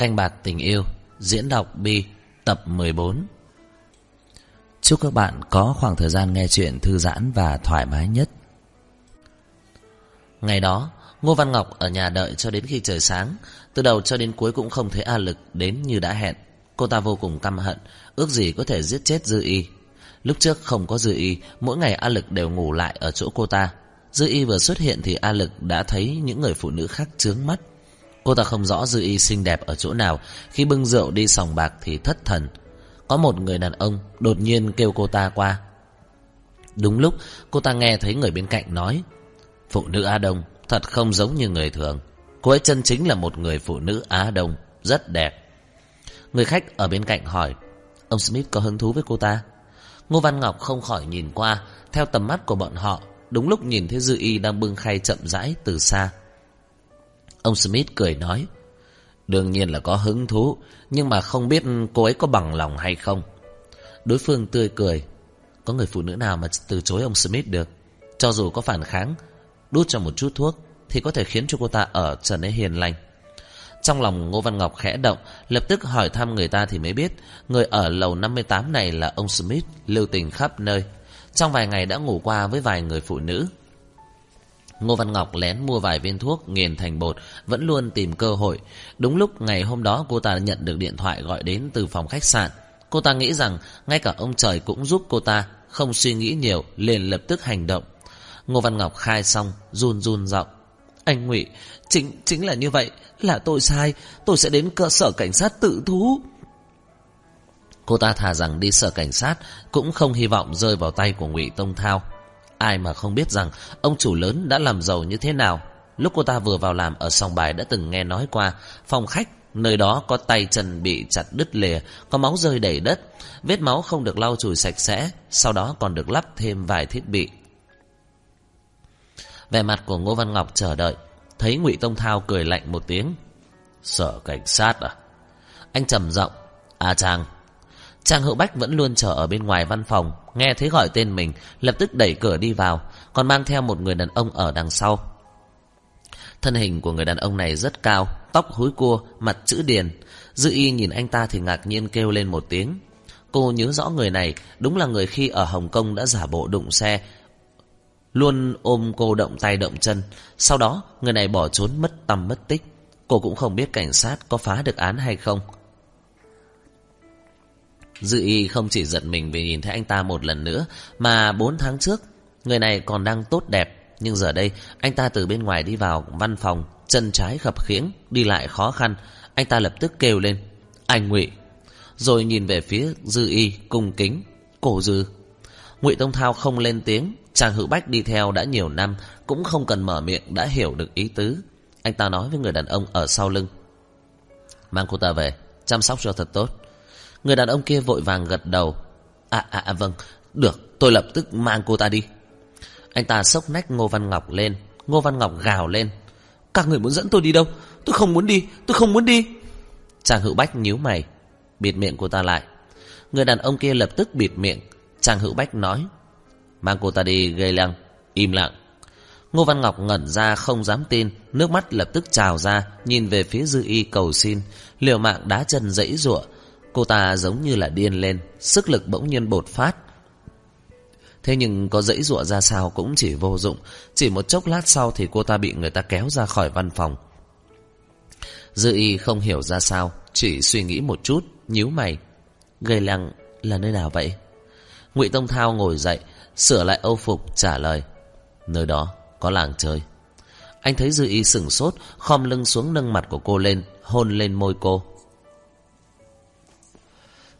Canh bạc tình yêu, Diễn đọc Bi Tập 14 Chúc các bạn có khoảng thời gian nghe chuyện thư giãn và thoải mái nhất. Ngày đó, Ngô Văn Ngọc ở nhà đợi cho đến khi trời sáng. Từ đầu cho đến cuối cũng không thấy A Lực đến như đã hẹn. Cô ta vô cùng căm hận, Ước gì có thể giết chết Dư Y. Lúc trước không có Dư Y, Mỗi ngày A Lực đều ngủ lại ở chỗ cô ta. Dư Y vừa xuất hiện thì A Lực đã thấy những người phụ nữ khác chướng mắt. Cô ta không rõ Dư Y xinh đẹp ở chỗ nào. Khi bưng rượu đi sòng bạc thì thất thần. Có một người đàn ông đột nhiên kêu cô ta qua. Đúng lúc, cô ta nghe thấy người bên cạnh nói, Phụ nữ Á Đông, thật không giống như người thường. Cô ấy chân chính là một người phụ nữ Á Đông, Rất đẹp. Người khách ở bên cạnh hỏi, Ông Smith có hứng thú với cô ta? Ngô Văn Ngọc không khỏi nhìn qua. Theo tầm mắt của bọn họ, Đúng lúc nhìn thấy Dư Y đang bưng khay chậm rãi từ xa. Ông Smith cười nói, Đương nhiên là có hứng thú, Nhưng mà không biết cô ấy có bằng lòng hay không. Đối phương tươi cười, Có người phụ nữ nào mà từ chối ông Smith được? Cho dù có phản kháng, Đút cho một chút thuốc Thì có thể khiến cho cô ta ở trở nên hiền lành. Trong lòng Ngô Văn Ngọc khẽ động, Lập tức hỏi thăm người ta thì mới biết Người ở lầu 58 này là ông Smith, Lưu tình khắp nơi. Trong vài ngày đã ngủ qua với vài người phụ nữ. Ngô Văn Ngọc lén mua vài viên thuốc nghiền thành bột, vẫn luôn tìm cơ hội. Đúng lúc ngày hôm đó cô ta nhận được điện thoại gọi đến từ phòng khách sạn. Cô ta nghĩ rằng ngay cả ông trời cũng giúp cô ta, không suy nghĩ nhiều, liền lập tức hành động. Ngô Văn Ngọc khai xong, run run giọng. Anh Ngụy, chính chính là như vậy, là tôi sai, tôi sẽ đến cơ sở cảnh sát tự thú. Cô ta thà rằng đi sở cảnh sát, cũng không hy vọng rơi vào tay của Ngụy Tông Thao. Ai mà không biết rằng ông chủ lớn đã làm giàu như thế nào. Lúc cô ta vừa vào làm ở sòng bài đã từng nghe nói qua phòng khách Nơi đó có tay chân bị chặt đứt lìa, có máu rơi đầy đất, vết máu không được lau chùi sạch sẽ, sau đó còn được lắp thêm vài thiết bị. Vẻ mặt của Ngô Văn Ngọc chờ đợi, thấy Ngụy Tông Thao cười lạnh một tiếng. Sở cảnh sát à? Anh trầm giọng, "À Trang." Trang Hữu Bách vẫn luôn chờ ở bên ngoài văn phòng, nghe thấy gọi tên mình, lập tức đẩy cửa đi vào, còn mang theo một người đàn ông ở đằng sau. Thân hình của người đàn ông này rất cao, tóc húi cua, mặt chữ điền. Dư y nhìn anh ta thì ngạc nhiên kêu lên một tiếng. Cô nhớ rõ người này, đúng là người khi ở Hồng Kông đã giả bộ đụng xe, luôn ôm cô động tay động chân. Sau đó, người này bỏ trốn mất tầm mất tích. Cô cũng không biết cảnh sát có phá được án hay không. Dư y không chỉ giận mình vì nhìn thấy anh ta một lần nữa, mà bốn tháng trước, người này còn đang tốt đẹp. Nhưng giờ đây, anh ta từ bên ngoài đi vào văn phòng, chân trái khập khiễng, đi lại khó khăn. Anh ta lập tức kêu lên, anh ngụy Rồi nhìn về phía Dư y, cung kính, cổ Dư. ngụy Tông Thao không lên tiếng, chàng hữu bách đi theo đã nhiều năm, cũng không cần mở miệng đã hiểu được ý tứ. Anh ta nói với người đàn ông ở sau lưng. Mang cô ta về, chăm sóc cho thật tốt. Người đàn ông kia vội vàng gật đầu. À à à vâng Được, tôi lập tức mang cô ta đi. Anh ta sốc nách Ngô Văn Ngọc lên. Ngô Văn Ngọc gào lên. Các người muốn dẫn tôi đi đâu? Tôi không muốn đi, Tôi không muốn đi. Chàng hữu bách nhíu mày, Bịt miệng cô ta lại. Người đàn ông kia lập tức bịt miệng. Chàng hữu bách nói, Mang cô ta đi gây lăng, Im lặng. Ngô Văn Ngọc ngẩn ra, không dám tin. Nước mắt lập tức trào ra, Nhìn về phía dư y cầu xin. Liều mạng đá chân dãy ruộng Cô ta giống như là điên lên, Sức lực bỗng nhiên bột phát. Thế nhưng có dãy dụa ra sao cũng chỉ vô dụng. Chỉ một chốc lát sau Thì cô ta bị người ta kéo ra khỏi văn phòng. Dư y không hiểu ra sao, Chỉ suy nghĩ một chút, nhíu mày. Gây lăng là nơi nào vậy? Ngụy Tông Thao ngồi dậy, Sửa lại âu phục, trả lời. Nơi đó, có làng chơi. Anh thấy Dư y sửng sốt, Khom lưng xuống nâng mặt của cô lên, Hôn lên môi cô.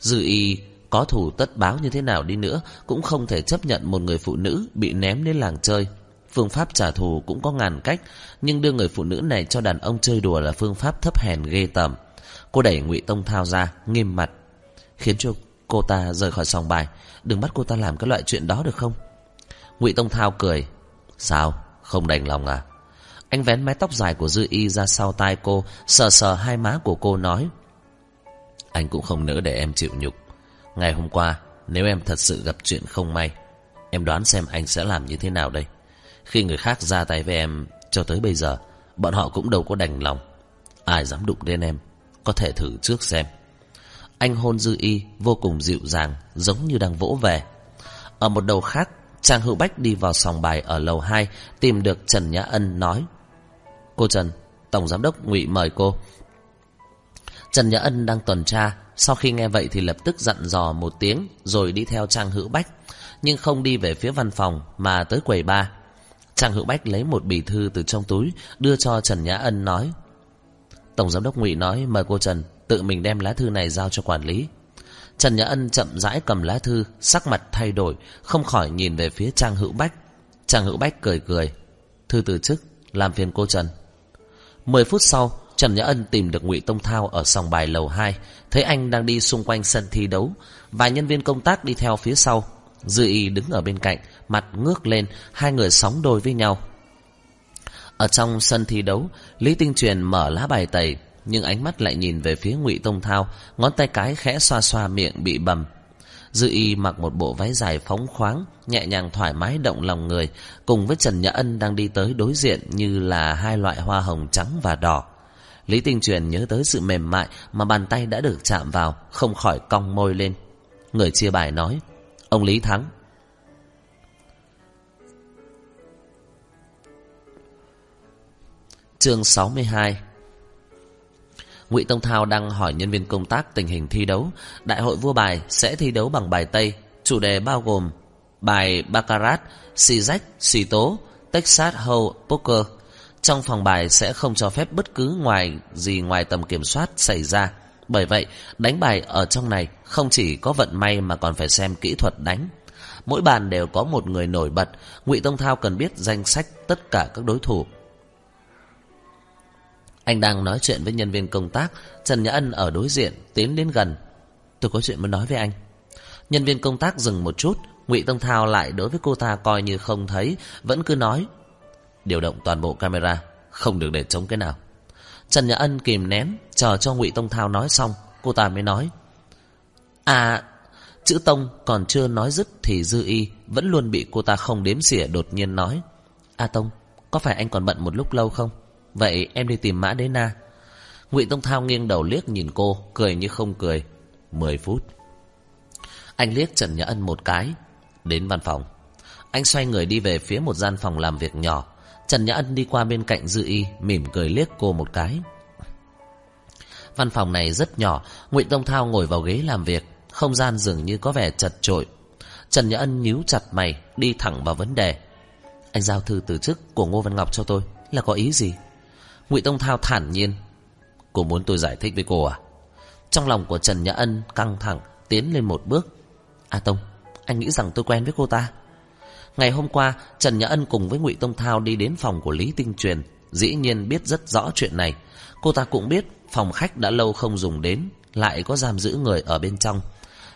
Dư y có thủ tất báo như thế nào đi nữa cũng không thể chấp nhận một người phụ nữ bị ném đến làng chơi. Phương pháp trả thù cũng có ngàn cách, nhưng đưa người phụ nữ này cho đàn ông chơi đùa là phương pháp thấp hèn ghê tởm. Cô đẩy Ngụy Tông Thao ra, nghiêm mặt, khiến cho cô ta rời khỏi sòng bài. Đừng bắt cô ta làm cái loại chuyện đó được không? Ngụy Tông Thao cười. Sao? Không đành lòng à? Anh vén mái tóc dài của Dư Y ra sau tai cô, sờ sờ hai má của cô nói. Anh cũng không nỡ để em chịu nhục. Ngày hôm qua, Nếu em thật sự gặp chuyện không may, Em đoán xem anh sẽ làm như thế nào đây. Khi người khác ra tay với em Cho tới bây giờ, Bọn họ cũng đâu có đành lòng. Ai dám đụng đến em, Có thể thử trước xem. Anh hôn Dư Y vô cùng dịu dàng, Giống như đang vỗ về. Ở một đầu khác Trang Hữu Bách đi vào sòng bài ở lầu 2 Tìm được Trần Nhã Ân nói, Cô Trần, Tổng Giám đốc ngụy mời cô. Trần Nhã Ân đang tuần tra. Sau khi nghe vậy thì lập tức dặn dò một tiếng, Rồi đi theo Trang Hữu Bách. Nhưng không đi về phía văn phòng, Mà tới quầy ba. Trang Hữu Bách lấy một bì thư từ trong túi, Đưa cho Trần Nhã Ân nói, Tổng Giám đốc ngụy nói, mời cô Trần, Tự mình đem lá thư này giao cho quản lý. Trần Nhã Ân chậm rãi cầm lá thư, Sắc mặt thay đổi, Không khỏi nhìn về phía Trang Hữu Bách. Trang Hữu Bách cười cười, Thư từ chức, làm phiền cô Trần. Mười phút sau Trần Nhã Ân tìm được Ngụy Tông Thao ở sòng bài lầu 2, thấy anh đang đi xung quanh sân thi đấu, vài nhân viên công tác đi theo phía sau. Dư Y đứng ở bên cạnh, mặt ngước lên, hai người sóng đôi với nhau. Ở trong sân thi đấu, Lý Tinh Truyền mở lá bài tẩy, nhưng ánh mắt lại nhìn về phía Ngụy Tông Thao, ngón tay cái khẽ xoa xoa miệng bị bầm. Dư Y mặc một bộ váy dài phóng khoáng, nhẹ nhàng thoải mái động lòng người, cùng với Trần Nhã Ân đang đi tới đối diện như là hai loại hoa hồng trắng và đỏ. Lý Tinh Truyền nhớ tới sự mềm mại mà bàn tay đã được chạm vào, không khỏi cong môi lên. Người chia bài nói, ông Lý thắng. Chương 62 Ngụy Tông Thao đang hỏi nhân viên công tác tình hình thi đấu. Đại hội vua bài sẽ thi đấu bằng bài Tây, chủ đề bao gồm bài Baccarat, xì rách, xì tố, Texas Hold Poker, trong phòng bài sẽ không cho phép bất cứ ngoài gì ngoài tầm kiểm soát xảy ra. Bởi vậy, đánh bài ở trong này không chỉ có vận may mà còn phải xem kỹ thuật đánh. Mỗi bàn đều có một người nổi bật, Ngụy Tông Thao cần biết danh sách tất cả các đối thủ. Anh đang nói chuyện với nhân viên công tác, Trần Nhã Ân ở đối diện tiến đến gần. Tôi có chuyện muốn nói với anh. Nhân viên công tác dừng một chút, Ngụy Tông Thao lại đối với cô ta coi như không thấy, vẫn cứ nói điều động toàn bộ camera, không được để chống cái nào. Trần Nhã Ân kìm nén, chờ cho Ngụy Tông Thao nói xong, cô ta mới nói. À, chữ Tông còn chưa nói dứt thì Dư Y vẫn luôn bị cô ta không đếm xỉa đột nhiên nói. A Tông, có phải anh còn bận một lúc lâu không? Vậy em đi tìm Mã Đế Na. Ngụy Tông Thao nghiêng đầu liếc nhìn cô, cười như không cười. Mười phút. Anh liếc Trần Nhã Ân một cái, đến văn phòng. Anh xoay người đi về phía một gian phòng làm việc nhỏ, Trần Nhã Ân đi qua bên cạnh Dư Y, mỉm cười liếc cô một cái. Văn phòng này rất nhỏ, Ngụy Tông Thao ngồi vào ghế làm việc, không gian dường như có vẻ chật chội. Trần Nhã Ân nhíu chặt mày, đi thẳng vào vấn đề. Anh giao thư từ chức của Ngô Văn Ngọc cho tôi, là có ý gì? Ngụy Tông Thao thản nhiên. Cô muốn tôi giải thích với cô à? Trong lòng của Trần Nhã Ân căng thẳng, tiến lên một bước. A Tông, anh nghĩ rằng tôi quen với cô ta? Ngày hôm qua, Trần Nhã Ân cùng với Ngụy Tông Thao đi đến phòng của Lý Tinh Truyền, dĩ nhiên biết rất rõ chuyện này. Cô ta cũng biết phòng khách đã lâu không dùng đến, lại có giam giữ người ở bên trong.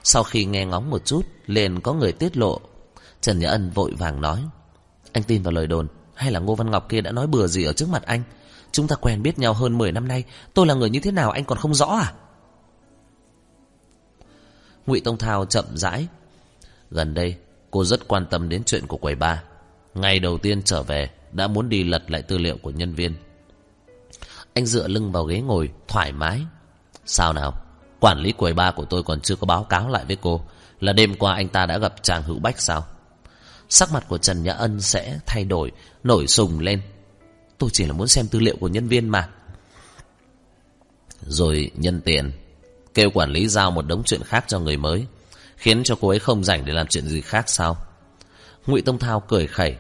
Sau khi nghe ngóng một chút, liền có người tiết lộ. Trần Nhã Ân vội vàng nói, anh tin vào lời đồn, hay là Ngô Văn Ngọc kia đã nói bừa gì ở trước mặt anh? Chúng ta quen biết nhau hơn 10 năm nay, tôi là người như thế nào anh còn không rõ à? Ngụy Tông Thao chậm rãi. Gần đây, Cô rất quan tâm đến chuyện của quầy ba. Ngày đầu tiên trở về, Đã muốn đi lật lại tư liệu của nhân viên. Anh dựa lưng vào ghế ngồi, Thoải mái. Sao nào? Quản lý quầy ba của tôi còn chưa có báo cáo lại với cô. Là đêm qua anh ta đã gặp chàng hữu bách sao? Sắc mặt của Trần Nhã Ân sẽ thay đổi, Nổi sùng lên. Tôi chỉ là muốn xem tư liệu của nhân viên mà. Rồi nhân tiền Kêu quản lý giao một đống chuyện khác cho người mới. Khiến cho cô ấy không rảnh để làm chuyện gì khác sao? Ngụy Tông Thao cười khẩy.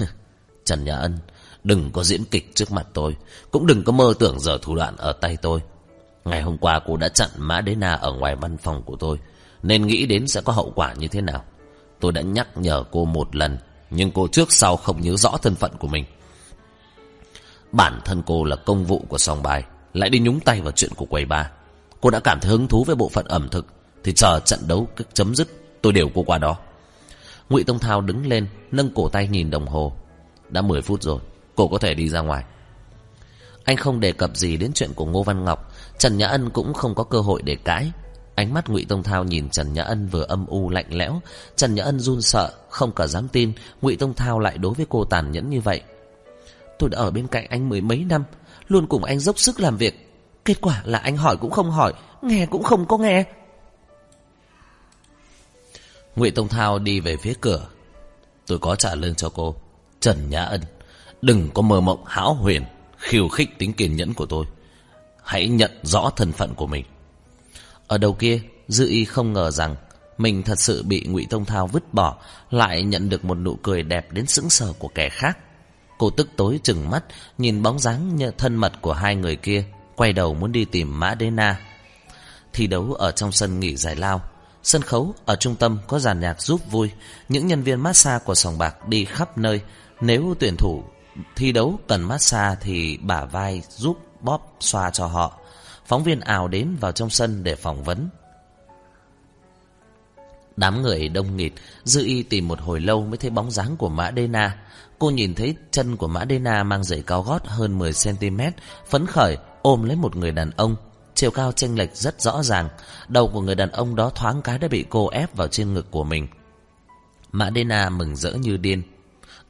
Trần Nhã Ân, Đừng có diễn kịch trước mặt tôi, Cũng đừng có mơ tưởng dở thủ đoạn ở tay tôi. Ngày hôm qua cô đã chặn Mã Đế Na ở ngoài văn phòng của tôi, Nên nghĩ đến sẽ có hậu quả như thế nào. Tôi đã nhắc nhở cô một lần, Nhưng cô trước sau không nhớ rõ thân phận của mình. Bản thân cô là công vụ của song bài, Lại đi nhúng tay vào chuyện của quầy ba. Cô đã cảm thấy hứng thú với bộ phận ẩm thực thì chờ trận đấu chấm dứt, Tôi đều cô qua đó. Ngụy Tông Thao đứng lên, Nâng cổ tay nhìn đồng hồ. Đã 10 phút rồi, Cô có thể đi ra ngoài. Anh không đề cập gì đến chuyện của Ngô Văn Ngọc. Trần Nhã Ân cũng không có cơ hội để cãi. Ánh mắt Ngụy Tông Thao nhìn Trần Nhã Ân vừa âm u lạnh lẽo. Trần Nhã Ân run sợ, Không cả dám tin Ngụy Tông Thao lại đối với cô tàn nhẫn như vậy. Tôi đã ở bên cạnh anh mười mấy năm, Luôn cùng anh dốc sức làm việc. Kết quả là anh hỏi cũng không hỏi, Nghe cũng không có nghe. Ngụy Tông Thao đi về phía cửa. Tôi có trả lương cho cô, Trần Nhã Ân, Đừng có mơ mộng hão huyền, Khiêu khích tính kiên nhẫn của tôi. Hãy nhận rõ thân phận của mình. Ở đầu kia, Dư y không ngờ rằng Mình thật sự bị ngụy Tông Thao vứt bỏ, Lại nhận được một nụ cười đẹp đến sững sờ của kẻ khác. Cô tức tối chừng mắt, Nhìn bóng dáng thân mật của hai người kia, Quay đầu muốn đi tìm Mã Đế Na. Thi đấu ở trong sân nghỉ giải lao Sân khấu ở trung tâm có dàn nhạc giúp vui. Những nhân viên massage của sòng bạc đi khắp nơi. Nếu tuyển thủ thi đấu cần massage Thì bả vai giúp bóp xoa cho họ. Phóng viên ảo đến vào trong sân để phỏng vấn. Đám người đông nghịt, Dư y tìm một hồi lâu mới thấy bóng dáng của Mã Đê Na. Cô nhìn thấy chân của Mã Đê Na mang giày cao gót hơn 10cm Phấn khởi ôm lấy một người đàn ông. Chiều cao chênh lệch rất rõ ràng. Đầu của người đàn ông đó thoáng cái đã bị cô ép vào trên ngực của mình. Mã Đê Na mừng rỡ như điên.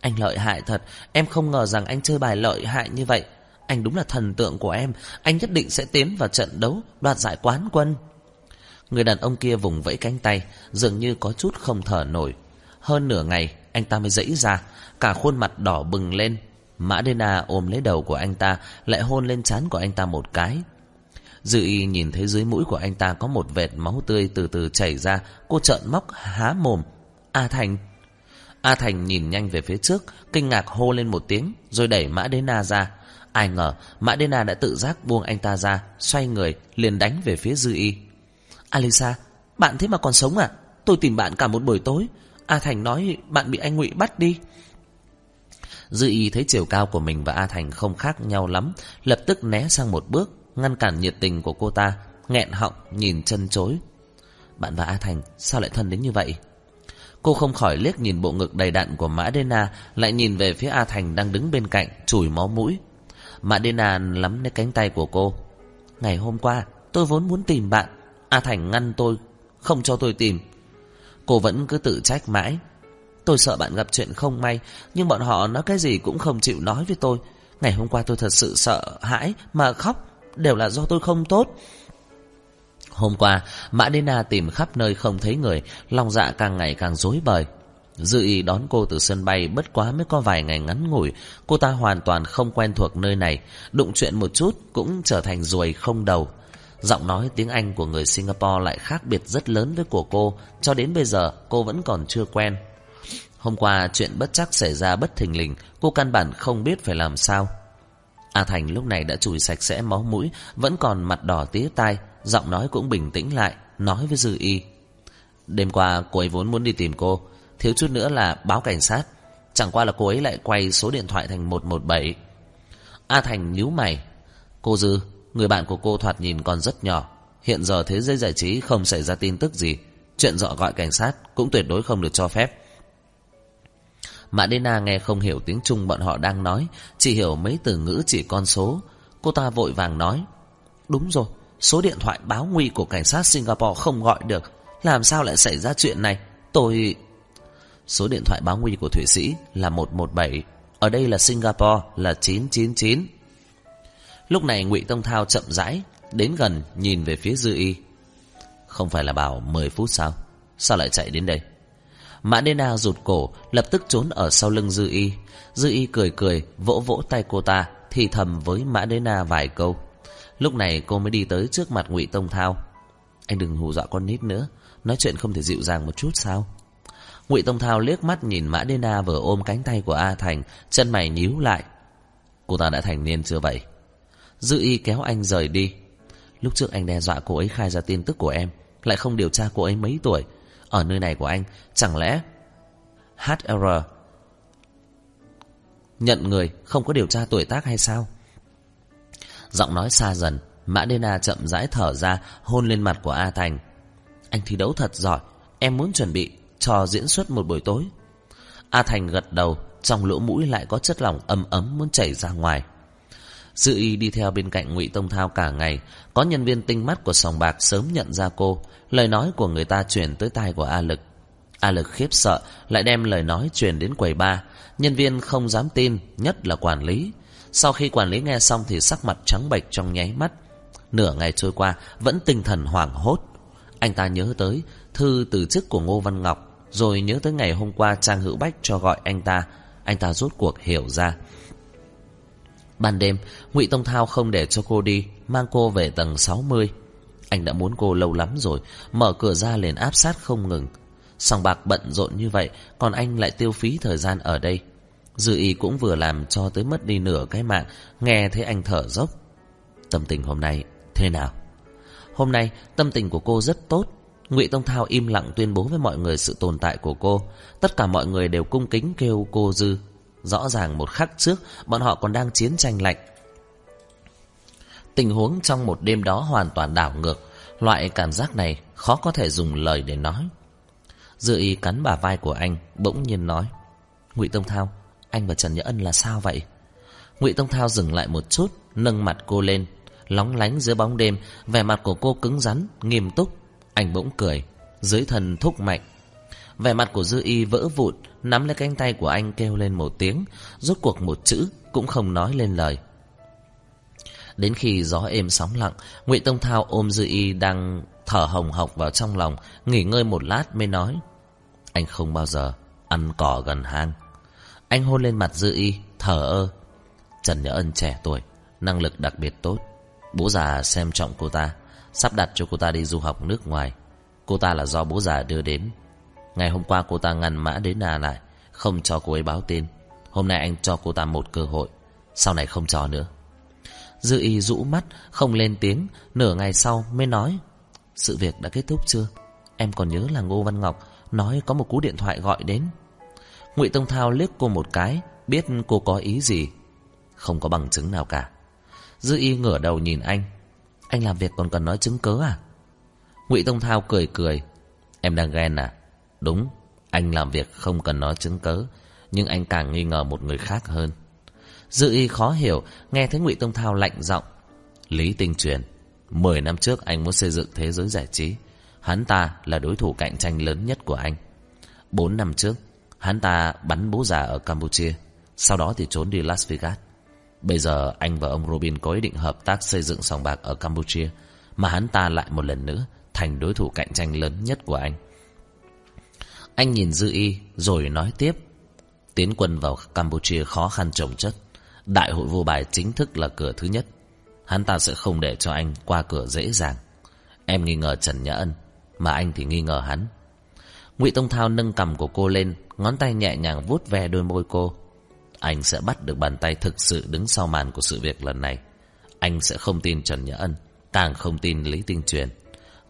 Anh lợi hại thật, Em không ngờ rằng anh chơi bài lợi hại như vậy. Anh đúng là thần tượng của em, Anh nhất định sẽ tiến vào trận đấu, Đoạt giải quán quân. Người đàn ông kia vùng vẫy cánh tay, Dường như có chút không thở nổi. Hơn nửa ngày, anh ta mới dẫy ra, Cả khuôn mặt đỏ bừng lên. Mã Đê Na ôm lấy đầu của anh ta, Lại hôn lên trán của anh ta một cái. Dư y nhìn thấy dưới mũi của anh ta Có một vệt máu tươi từ từ chảy ra, Cô trợn móc há mồm. A Thành. A Thành nhìn nhanh về phía trước, Kinh ngạc hô lên một tiếng, Rồi đẩy Mã Đê Na ra. Ai ngờ, Mã Đê Na đã tự giác buông anh ta ra, Xoay người, liền đánh về phía Dư y. Alisa, Bạn thế mà còn sống à? Tôi tìm bạn cả một buổi tối. A Thành nói, bạn bị anh ngụy bắt đi. Dư y thấy chiều cao của mình và A Thành không khác nhau lắm, Lập tức né sang một bước. Ngăn cản nhiệt tình của cô ta, nghẹn họng nhìn chân chối. Bạn và A Thành, sao lại thân đến như vậy? Cô không khỏi liếc nhìn bộ ngực đầy đặn của Mã Đena Lại nhìn về phía A Thành đang đứng bên cạnh, Chùi máu mũi. Mã Đena lắm lấy cánh tay của cô. Ngày hôm qua, tôi vốn muốn tìm bạn. A Thành ngăn tôi, Không cho tôi tìm. Cô vẫn cứ tự trách mãi. Tôi sợ bạn gặp chuyện không may, Nhưng bọn họ nói cái gì cũng không chịu nói với tôi. Ngày hôm qua tôi thật sự sợ hãi Mà khóc. Đều là do tôi không tốt. Hôm qua, Mã Đê Na tìm khắp nơi không thấy người, Lòng dạ càng ngày càng rối bời. Dự ý đón cô từ sân bay Bất quá mới có vài ngày ngắn ngủi, Cô ta hoàn toàn không quen thuộc nơi này, Đụng chuyện một chút cũng trở thành ruồi không đầu. Giọng nói tiếng Anh của người Singapore lại khác biệt rất lớn với của cô, Cho đến bây giờ cô vẫn còn chưa quen. Hôm qua chuyện bất chắc xảy ra bất thình lình, Cô căn bản không biết phải làm sao. A Thành lúc này đã chùi sạch sẽ máu mũi, Vẫn còn mặt đỏ tía tai, Giọng nói cũng bình tĩnh lại, Nói với Dư Y. Đêm qua cô ấy vốn muốn đi tìm cô, Thiếu chút nữa là báo cảnh sát. Chẳng qua là cô ấy lại quay số điện thoại thành 117 A Thành nhíu mày. Cô Dư, Người bạn của cô thoạt nhìn còn rất nhỏ. Hiện giờ thế giới giải trí không xảy ra tin tức gì. Chuyện dọ gọi cảnh sát Cũng tuyệt đối không được cho phép. Mã Đê Na nghe không hiểu tiếng Trung bọn họ đang nói, Chỉ hiểu mấy từ ngữ chỉ con số. Cô ta vội vàng nói, Đúng rồi, Số điện thoại báo nguy của cảnh sát Singapore không gọi được. Làm sao lại xảy ra chuyện này? Tôi... Số điện thoại báo nguy của Thụy Sĩ là 117 Ở đây là Singapore, là 999 Lúc này ngụy Tông Thao chậm rãi, Đến gần, nhìn về phía Dư Y. Không phải là bảo 10 phút sao? Sao lại chạy đến đây? Mã Đê Na rụt cổ, Lập tức trốn ở sau lưng Dư Y. Dư Y cười cười, vỗ vỗ tay cô ta, Thì thầm với Mã Đê Na vài câu. Lúc này cô mới đi tới trước mặt ngụy Tông Thao. Anh đừng hù dọa con nít nữa, Nói chuyện không thể dịu dàng một chút sao? Ngụy Tông Thao liếc mắt nhìn Mã Đê Na vừa ôm cánh tay của A Thành, Chân mày nhíu lại. Cô ta đã thành niên chưa vậy? Dư y kéo anh rời đi. Lúc trước anh đe dọa cô ấy khai ra tin tức của em, Lại không điều tra cô ấy mấy tuổi ở nơi này của anh, Chẳng lẽ HR Nhận người không có điều tra tuổi tác hay sao? Giọng nói xa dần Mã Đê Na chậm rãi thở ra, Hôn lên mặt của A Thành. Anh thi đấu thật giỏi, Em muốn chuẩn bị cho diễn xuất một buổi tối. A Thành gật đầu, Trong lỗ mũi lại có chất lỏng ấm ấm muốn chảy ra ngoài. Dư y đi theo bên cạnh ngụy Tông Thao cả ngày. Có nhân viên tinh mắt của sòng bạc sớm nhận ra cô. Lời nói của người ta truyền tới tai của A Lực. A Lực khiếp sợ, Lại đem lời nói truyền đến quầy ba. Nhân viên không dám tin, Nhất là quản lý. Sau khi quản lý nghe xong thì sắc mặt trắng bệch trong nháy mắt. Nửa ngày trôi qua, Vẫn tinh thần hoảng hốt. Anh ta nhớ tới thư từ chức của Ngô Văn Ngọc, Rồi nhớ tới ngày hôm qua Trang Hữu Bách cho gọi anh ta. Anh ta rốt cuộc hiểu ra. Ban đêm, ngụy Tông Thao không để cho cô đi, Mang cô về tầng 60 Anh đã muốn cô lâu lắm rồi, Mở cửa ra liền áp sát không ngừng. Sòng bạc bận rộn như vậy, Còn anh lại tiêu phí thời gian ở đây. Dư y cũng vừa làm cho tới mất đi nửa cái mạng, Nghe thấy anh thở dốc. Tâm tình hôm nay thế nào? Hôm nay, tâm tình của cô rất tốt. Ngụy Tông Thao im lặng tuyên bố với mọi người sự tồn tại của cô. Tất cả mọi người đều cung kính kêu cô Dư. Rõ ràng một khắc trước Bọn họ còn đang chiến tranh lạnh. Tình huống trong một đêm đó hoàn toàn đảo ngược. Loại cảm giác này khó có thể dùng lời để nói. Dư y cắn bả vai của anh Bỗng nhiên nói Ngụy Tông Thao Anh và Trần Nhã Ân là sao vậy? Ngụy Tông Thao dừng lại một chút Nâng mặt cô lên Lóng lánh dưới bóng đêm Vẻ mặt của cô cứng rắn, nghiêm túc. Anh bỗng cười Dưới thần thúc mạnh. Vẻ mặt của Dư Y vỡ vụn Nắm lấy cánh tay của anh kêu lên một tiếng, Rốt cuộc một chữ Cũng không nói lên lời. Đến khi gió êm sóng lặng, Ngụy Tông Thao ôm Dư Y đang thở hồng hộc vào trong lòng, Nghỉ ngơi một lát mới nói, Anh không bao giờ ăn cỏ gần hang. Anh hôn lên mặt Dư Y, Thở ơ, Trần Nhã Ân trẻ tuổi, Năng lực đặc biệt tốt. Bố già xem trọng cô ta, Sắp đặt cho cô ta đi du học nước ngoài. Cô ta là do bố già đưa đến. Ngày hôm qua cô ta ngăn mã đến Đà lại, Không cho cô ấy báo tin. Hôm nay anh cho cô ta một cơ hội, Sau này không cho nữa. Dư y rũ mắt, Không lên tiếng, Nửa ngày sau mới nói, Sự việc đã kết thúc chưa? Em còn nhớ là Ngô Văn Ngọc Nói có một cú điện thoại gọi đến. Ngụy Tông Thao liếc cô một cái, Biết cô có ý gì. Không có bằng chứng nào cả. Dư y ngửa đầu nhìn anh. Anh làm việc còn cần nói chứng cớ à? Ngụy Tông Thao cười cười. Em đang ghen à? Đúng, Anh làm việc không cần nói chứng cớ, Nhưng anh càng nghi ngờ một người khác hơn. Dư y khó hiểu, Nghe thấy ngụy Tông Thao lạnh giọng. Lý Tinh Truyền, Mười năm trước anh muốn xây dựng thế giới giải trí. Hắn ta là đối thủ cạnh tranh lớn nhất của anh. Bốn năm trước, Hắn ta bắn bố già ở Campuchia, Sau đó thì trốn đi Las Vegas. Bây giờ anh và ông Robin có ý định hợp tác xây dựng sòng bạc ở Campuchia, Mà hắn ta lại một lần nữa Thành đối thủ cạnh tranh lớn nhất của anh. Anh nhìn Dư Y, rồi nói tiếp. Tiến quân vào Campuchia khó khăn trồng chất. Đại hội vô bài chính thức là cửa thứ nhất. Hắn ta sẽ không để cho anh qua cửa dễ dàng. Em nghi ngờ Trần Nhã Ân, Mà anh thì nghi ngờ hắn. Ngụy Tông Thao nâng cầm của cô lên, Ngón tay nhẹ nhàng vuốt ve đôi môi cô. Anh sẽ bắt được bàn tay thực sự đứng sau màn của sự việc lần này. Anh sẽ không tin Trần Nhã Ân, Càng không tin Lý Tinh Truyền.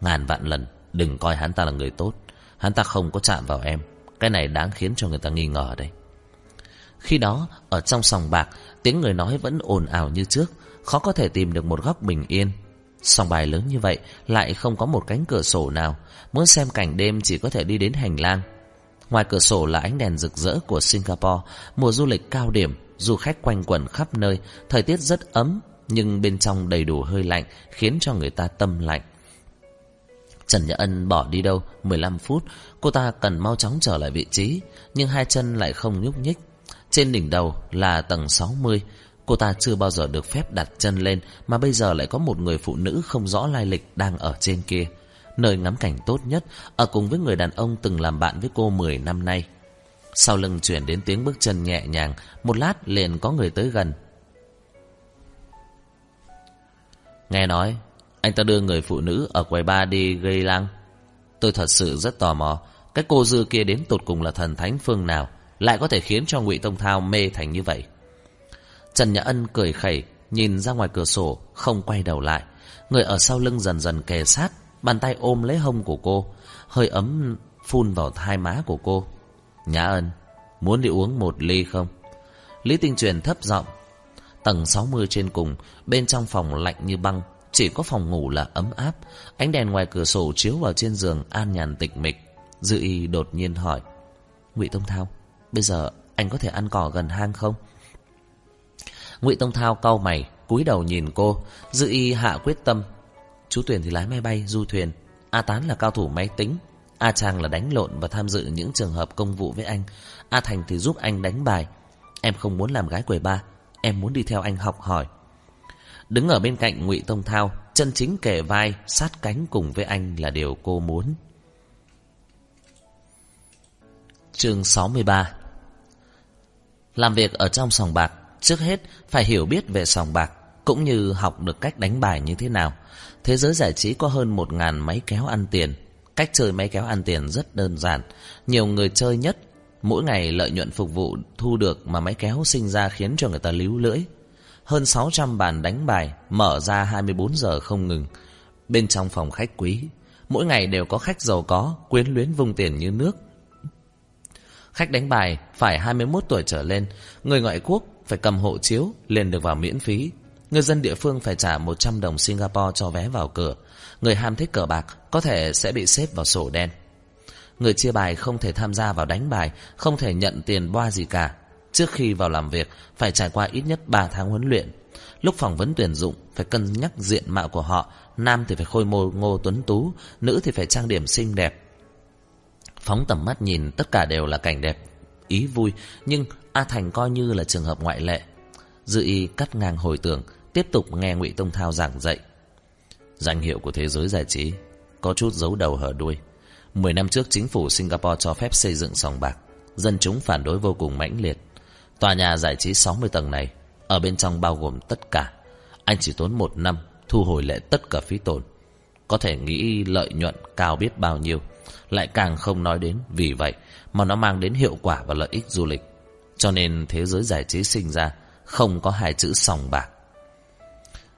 Ngàn vạn lần, Đừng coi hắn ta là người tốt. Hắn ta không có chạm vào em. Cái này đáng khiến cho người ta nghi ngờ đây. Khi đó, Ở trong sòng bạc, Tiếng người nói vẫn ồn ào như trước. Khó có thể tìm được một góc bình yên. Sòng bài lớn như vậy Lại không có một cánh cửa sổ nào. Muốn xem cảnh đêm chỉ có thể đi đến hành lang. Ngoài cửa sổ là ánh đèn rực rỡ của Singapore, Mùa du lịch cao điểm, Du khách quanh quẩn khắp nơi. Thời tiết rất ấm, Nhưng bên trong đầy đủ hơi lạnh, Khiến cho người ta tâm lạnh. Trần Nhã Ân bỏ đi đâu? 15 phút, Cô ta cần mau chóng trở lại vị trí, Nhưng hai chân lại không nhúc nhích. Trên đỉnh đầu là tầng 60 Cô ta chưa bao giờ được phép đặt chân lên, Mà bây giờ lại có một người phụ nữ không rõ lai lịch đang ở trên kia. Nơi ngắm cảnh tốt nhất, Ở cùng với người đàn ông từng làm bạn với cô 10 năm nay. Sau lưng chuyển đến tiếng bước chân nhẹ nhàng, Một lát liền có người tới gần. Nghe nói anh ta đưa người phụ nữ ở quầy ba đi gây lăng Tôi thật sự rất tò mò, Cái cô dư kia đến tột cùng là thần thánh phương nào, Lại có thể khiến cho ngụy Tông Thao mê thành như vậy. Trần Nhã Ân cười khẩy, Nhìn ra ngoài cửa sổ, Không quay đầu lại. Người ở sau lưng dần dần kề sát, Bàn tay ôm lấy hông của cô, Hơi ấm phun vào thai má của cô. Nhã Ân, Muốn đi uống một ly không? Lý Tinh Truyền thấp giọng, Tầng 60 trên cùng, Bên trong phòng lạnh như băng. Chỉ có phòng ngủ là ấm áp. Ánh đèn ngoài cửa sổ chiếu vào trên giường An nhàn tịch mịch. Dư y đột nhiên hỏi ngụy Tông Thao Bây giờ anh có thể ăn cỏ gần hang không? Ngụy Tông Thao cau mày cúi đầu nhìn cô. Dư y hạ quyết tâm Chú Tuyền thì lái máy bay, du thuyền. A Tán là cao thủ máy tính. A Trang là đánh lộn và tham dự những trường hợp công vụ với anh. A Thành thì giúp anh đánh bài. Em không muốn làm gái quầy ba Em muốn đi theo anh học hỏi. Đứng ở bên cạnh ngụy Tông Thao, chân chính kề vai, sát cánh cùng với anh là điều cô muốn. Chương 63 Làm việc ở trong sòng bạc, trước hết phải hiểu biết về sòng bạc, cũng như học được cách đánh bài như thế nào. Thế giới giải trí có hơn 1.000 máy kéo ăn tiền. Cách chơi máy kéo ăn tiền rất đơn giản. Nhiều người chơi nhất, mỗi ngày lợi nhuận phục vụ thu được mà máy kéo sinh ra khiến cho người ta líu lưỡi. Hơn 600 bàn đánh bài mở ra 24 giờ không ngừng. Bên trong phòng khách quý, mỗi ngày đều có khách giàu có, quyến luyến vùng tiền như nước. Khách đánh bài phải 21 tuổi trở lên, người ngoại quốc phải cầm hộ chiếu liền được vào miễn phí. Người dân địa phương phải trả 100 đồng Singapore cho vé vào cửa. Người ham thích cờ bạc có thể sẽ bị xếp vào sổ đen. Người chia bài không thể tham gia vào đánh bài, không thể nhận tiền boa gì cả. Trước khi vào làm việc, phải trải qua ít nhất 3 tháng huấn luyện. Lúc phỏng vấn tuyển dụng, phải cân nhắc diện mạo của họ. Nam thì phải khôi mô ngô tuấn tú, nữ thì phải trang điểm xinh đẹp. Phóng tầm mắt nhìn, tất cả đều là cảnh đẹp, ý vui. Nhưng A Thành coi như là trường hợp ngoại lệ. Dư y cắt ngang hồi tưởng, tiếp tục nghe ngụy Tông Thao giảng dạy. Danh hiệu của thế giới giải trí, có chút giấu đầu hở đuôi. Mười năm trước chính phủ Singapore cho phép xây dựng sòng bạc. Dân chúng phản đối vô cùng mãnh liệt. Tòa nhà giải trí 60 tầng này, ở bên trong bao gồm tất cả. Anh chỉ tốn một năm thu hồi lệ tất cả phí tổn. Có thể nghĩ lợi nhuận cao biết bao nhiêu. Lại càng không nói đến vì vậy mà nó mang đến hiệu quả và lợi ích du lịch. Cho nên thế giới giải trí sinh ra không có hai chữ sòng bạc.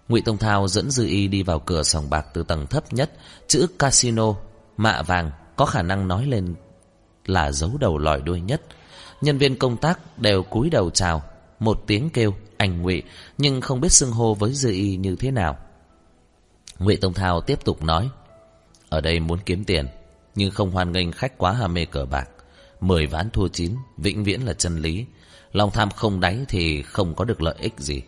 Ngụy Tông Thao dẫn Dư Y đi vào cửa sòng bạc từ tầng thấp nhất, chữ casino, mạ vàng có khả năng nói lên là dấu đầu lòi đuôi nhất. Nhân viên công tác đều cúi đầu chào, một tiếng kêu anh Ngụy, nhưng không biết xưng hô với Dư Y như thế nào. Ngụy Tông Thao tiếp tục nói: "Ở đây muốn kiếm tiền, nhưng không hoan nghênh khách quá ham mê cờ bạc, mười ván thua chín, vĩnh viễn là chân lý." Lòng tham không đáy thì không có được lợi ích gì.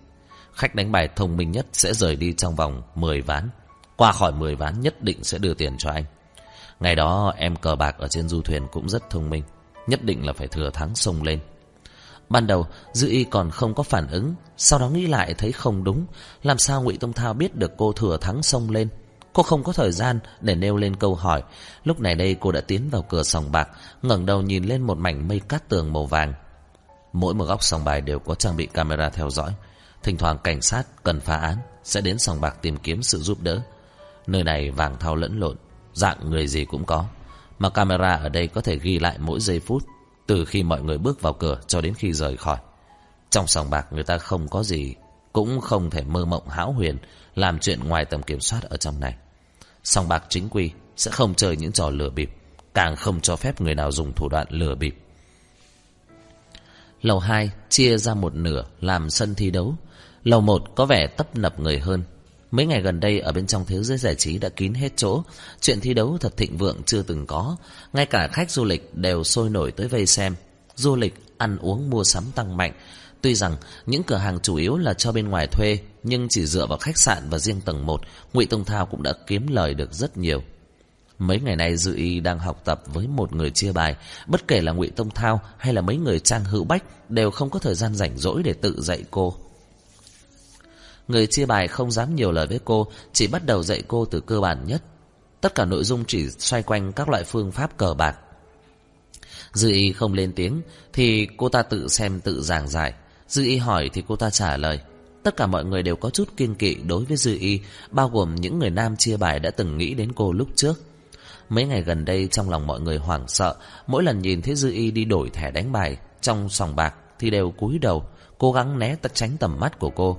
Khách đánh bài thông minh nhất sẽ rời đi trong vòng 10 ván. Qua khỏi 10 ván nhất định sẽ đưa tiền cho anh. Ngày đó em cờ bạc ở trên du thuyền cũng rất thông minh. Nhất định là phải thừa thắng sông lên. Ban đầu Dư Y còn không có phản ứng Sau đó nghĩ lại thấy không đúng Làm sao ngụy Tông Thao biết được cô thừa thắng sông lên Cô không có thời gian để nêu lên câu hỏi Lúc này đây cô đã tiến vào cửa sòng bạc ngẩng đầu nhìn lên một mảnh mây cát tường màu vàng Mỗi một góc sòng bài đều có trang bị camera theo dõi. Thỉnh thoảng cảnh sát cần phá án sẽ đến sòng bạc tìm kiếm sự giúp đỡ. Nơi này vàng thao lẫn lộn, dạng người gì cũng có. Mà camera ở đây có thể ghi lại mỗi giây phút từ khi mọi người bước vào cửa cho đến khi rời khỏi. Trong sòng bạc người ta không có gì, cũng không thể mơ mộng hão huyền làm chuyện ngoài tầm kiểm soát ở trong này. Sòng bạc chính quy sẽ không chơi những trò lừa bịp, càng không cho phép người nào dùng thủ đoạn lừa bịp Lầu 2 chia ra một nửa làm sân thi đấu. Lầu 1 có vẻ tấp nập người hơn. Mấy ngày gần đây ở bên trong thế giới giải trí đã kín hết chỗ. Chuyện thi đấu thật thịnh vượng chưa từng có. Ngay cả khách du lịch đều sôi nổi tới vây xem. Du lịch, ăn uống, mua sắm tăng mạnh. Tuy rằng những cửa hàng chủ yếu là cho bên ngoài thuê, nhưng chỉ dựa vào khách sạn và riêng tầng 1, Ngụy Tông Thao cũng đã kiếm lời được rất nhiều. Mấy ngày nay Dư Y đang học tập với một người chia bài, bất kể là Ngụy Tông Thao hay là mấy người Trang Hữu Bách đều không có thời gian rảnh rỗi để tự dạy cô. Người chia bài không dám nhiều lời với cô, chỉ bắt đầu dạy cô từ cơ bản nhất. Tất cả nội dung chỉ xoay quanh các loại phương pháp cờ bạc. Dư Y không lên tiếng thì cô ta tự xem tự giảng giải. Dư Y hỏi thì cô ta trả lời. Tất cả mọi người đều có chút kiên kỵ đối với Dư Y, bao gồm những người nam chia bài đã từng nghĩ đến cô lúc trước. Mấy ngày gần đây trong lòng mọi người hoảng sợ, mỗi lần nhìn thấy Dư Y đi đổi thẻ đánh bài trong sòng bạc thì đều cúi đầu, cố gắng né tránh tầm mắt của cô.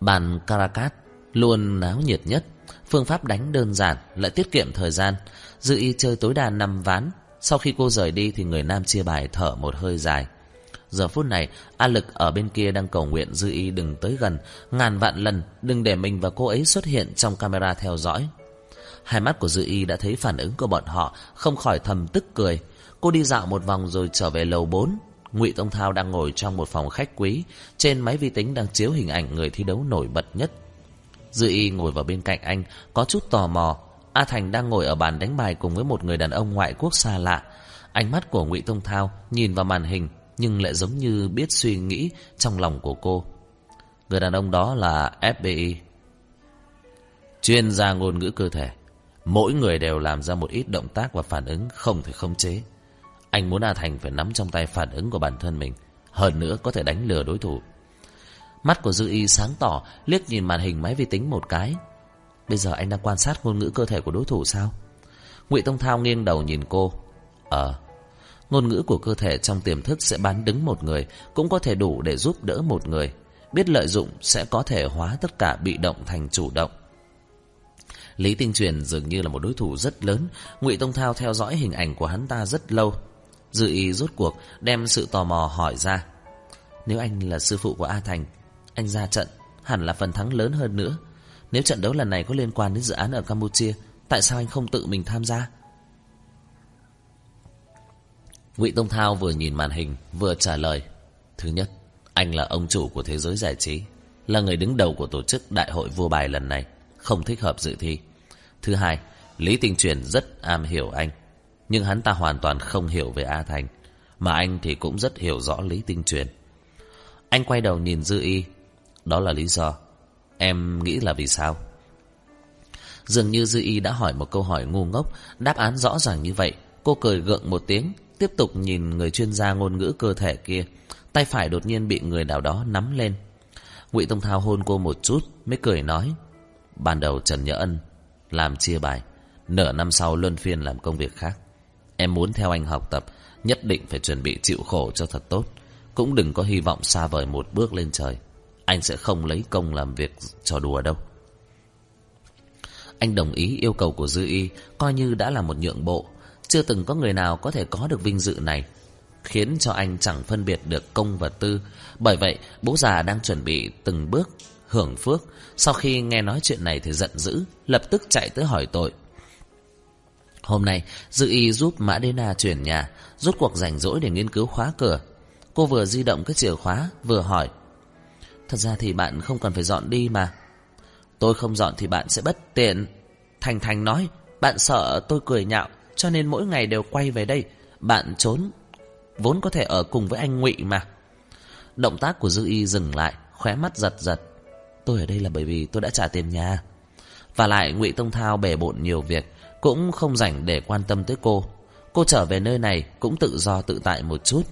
Bàn Caracas luôn náo nhiệt nhất, phương pháp đánh đơn giản lại tiết kiệm thời gian. Dư Y chơi tối đa 5 ván, sau khi cô rời đi thì người nam chia bài thở một hơi dài. Giờ phút này, A Lực ở bên kia đang cầu nguyện Dư Y đừng tới gần, ngàn vạn lần đừng để mình và cô ấy xuất hiện trong camera theo dõi. Hai mắt của Dư Y đã thấy phản ứng của bọn họ, không khỏi thầm tức cười. Cô đi dạo một vòng rồi trở về lầu 4. Ngụy Tông Thao đang ngồi trong một phòng khách quý, trên máy vi tính đang chiếu hình ảnh người thi đấu nổi bật nhất. Dư Y ngồi vào bên cạnh anh, có chút tò mò. A Thành đang ngồi ở bàn đánh bài cùng với một người đàn ông ngoại quốc xa lạ. Ánh mắt của Ngụy Tông Thao nhìn vào màn hình, nhưng lại giống như biết suy nghĩ trong lòng của cô. Người đàn ông đó là FBI Chuyên gia ngôn ngữ cơ thể Mỗi người đều làm ra một ít động tác và phản ứng không thể khống chế anh muốn A Thành phải nắm trong tay phản ứng của bản thân mình, Hơn nữa có thể đánh lừa đối thủ. Mắt của Dư Y sáng tỏ, Liếc nhìn màn hình máy vi tính một cái. Bây giờ anh đang quan sát ngôn ngữ cơ thể của đối thủ sao? Ngụy Tông Thao nghiêng đầu nhìn cô. Ờ Ngôn ngữ của cơ thể trong tiềm thức sẽ bán đứng một người, Cũng có thể đủ để giúp đỡ một người. Biết lợi dụng sẽ có thể hóa tất cả bị động thành chủ động. Lý Tinh Truyền dường như là một đối thủ rất lớn. Ngụy Tông Thao theo dõi hình ảnh của hắn ta rất lâu. Dư ý rút cuộc Đem sự tò mò hỏi ra. Nếu anh là sư phụ của A Thành, Anh ra trận hẳn là phần thắng lớn hơn nữa. Nếu trận đấu lần này có liên quan đến dự án ở Campuchia, Tại sao anh không tự mình tham gia? Ngụy Tông Thao vừa nhìn màn hình, Vừa trả lời. Thứ nhất, Anh là ông chủ của thế giới giải trí, Là người đứng đầu của tổ chức đại hội vua bài lần này, Không thích hợp dự thi. Thứ hai, Lý Tinh Truyền rất am hiểu anh. Nhưng hắn ta hoàn toàn không hiểu về A Thành, Mà anh thì cũng rất hiểu rõ Lý Tinh Truyền. Anh quay đầu nhìn Dư Y. Đó là lý do. Em nghĩ là vì sao? Dường như Dư Y đã hỏi một câu hỏi ngu ngốc. Đáp án rõ ràng như vậy, Cô cười gượng một tiếng, Tiếp tục nhìn người chuyên gia ngôn ngữ cơ thể kia. Tay phải đột nhiên bị người nào đó nắm lên. Ngụy Tông Thao hôn cô một chút, Mới cười nói, Ban đầu Trần Nhã Ân Làm chia bài, Nửa năm sau luân phiên làm công việc khác. Em muốn theo anh học tập, Nhất định phải chuẩn bị chịu khổ cho thật tốt. Cũng đừng có hy vọng xa vời một bước lên trời. Anh sẽ không lấy công làm việc trò đùa đâu. Anh đồng ý yêu cầu của Dư Y, Coi như đã là một nhượng bộ. Chưa từng có người nào có thể có được vinh dự này, Khiến cho anh chẳng phân biệt được công và tư. Bởi vậy, bố già đang chuẩn bị từng bước hưởng phước. Sau khi nghe nói chuyện này thì giận dữ, Lập tức chạy tới hỏi tội. Hôm nay Dự y giúp Mã Đê Na chuyển nhà Rút cuộc rảnh rỗi để nghiên cứu khóa cửa. Cô vừa di động cái chìa khóa, Vừa hỏi, Thật ra thì bạn không cần phải dọn đi mà. Tôi không dọn thì bạn sẽ bất tiện. Thành Thành nói, Bạn sợ tôi cười nhạo, cho nên mỗi ngày đều quay về đây. Bạn trốn, Vốn có thể ở cùng với anh ngụy mà. Động tác của Dư Y dừng lại, Khóe mắt giật giật. Tôi ở đây là bởi vì tôi đã trả tiền nhà. Và lại ngụy Tông Thao bể bộn nhiều việc cũng không rảnh để quan tâm tới cô. Cô trở về nơi này Cũng tự do tự tại một chút.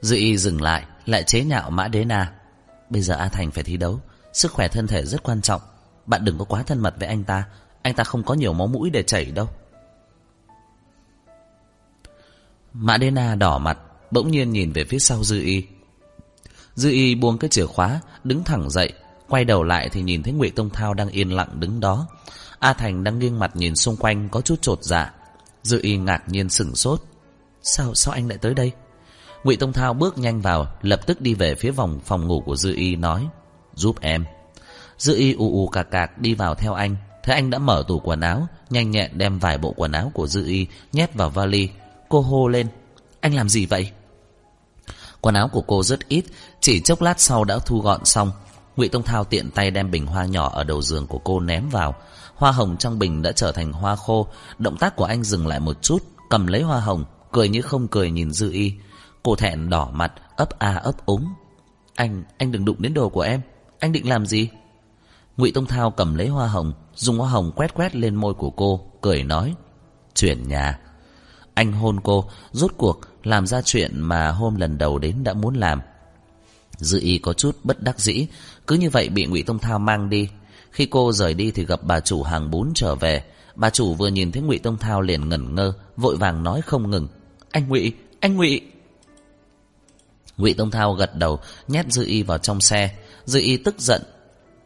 Dư Y dừng lại Lại chế nhạo Mã Đế Na. Bây giờ A Thành phải thi đấu, Sức khỏe thân thể rất quan trọng. Bạn đừng có quá thân mật với anh ta Anh ta không có nhiều máu mũi để chảy đâu. Mã Đê Na đỏ mặt, Bỗng nhiên nhìn về phía sau Dư Y. Dư Y buông cái chìa khóa, Đứng thẳng dậy Quay đầu lại thì nhìn thấy Ngụy Tông Thao đang yên lặng đứng đó. A Thành đang nghiêng mặt nhìn xung quanh, Có chút trột dạ. Dư Y ngạc nhiên sửng sốt. Sao sao anh lại tới đây? Ngụy Tông Thao bước nhanh vào, Lập tức đi về phía vòng phòng ngủ của Dư Y, nói, Giúp em. Dư y ù ù cạc cạc đi vào theo anh. Thấy anh đã mở tủ quần áo, Nhanh nhẹn đem vài bộ quần áo của Dư y Nhét vào vali. Cô hô lên, Anh làm gì vậy? Quần áo của cô rất ít, Chỉ chốc lát sau đã thu gọn xong. Ngụy Tông Thao tiện tay đem bình hoa nhỏ Ở đầu giường của cô ném vào. Hoa hồng trong bình đã trở thành hoa khô. Động tác của anh dừng lại một chút Cầm lấy hoa hồng Cười như không cười nhìn Dư y. Cô thẹn đỏ mặt ấp a ấp úng. Anh, anh đừng đụng đến đồ của em. Anh định làm gì? Ngụy Tông Thao cầm lấy hoa hồng, dùng hoa hồng quét quét lên môi của cô, cười nói: "Chuyển nhà." Anh hôn cô, rốt cuộc làm ra chuyện mà hôm lần đầu đến đã muốn làm. Dư Y có chút bất đắc dĩ, cứ như vậy bị Ngụy Tông Thao mang đi. Khi cô rời đi thì gặp bà chủ hàng bún trở về. Bà chủ vừa nhìn thấy Ngụy Tông Thao liền ngẩn ngơ, vội vàng nói không ngừng: "Anh Ngụy, anh Ngụy!" Ngụy Tông Thao gật đầu, nhét Dư Y vào trong xe. Dư Y tức giận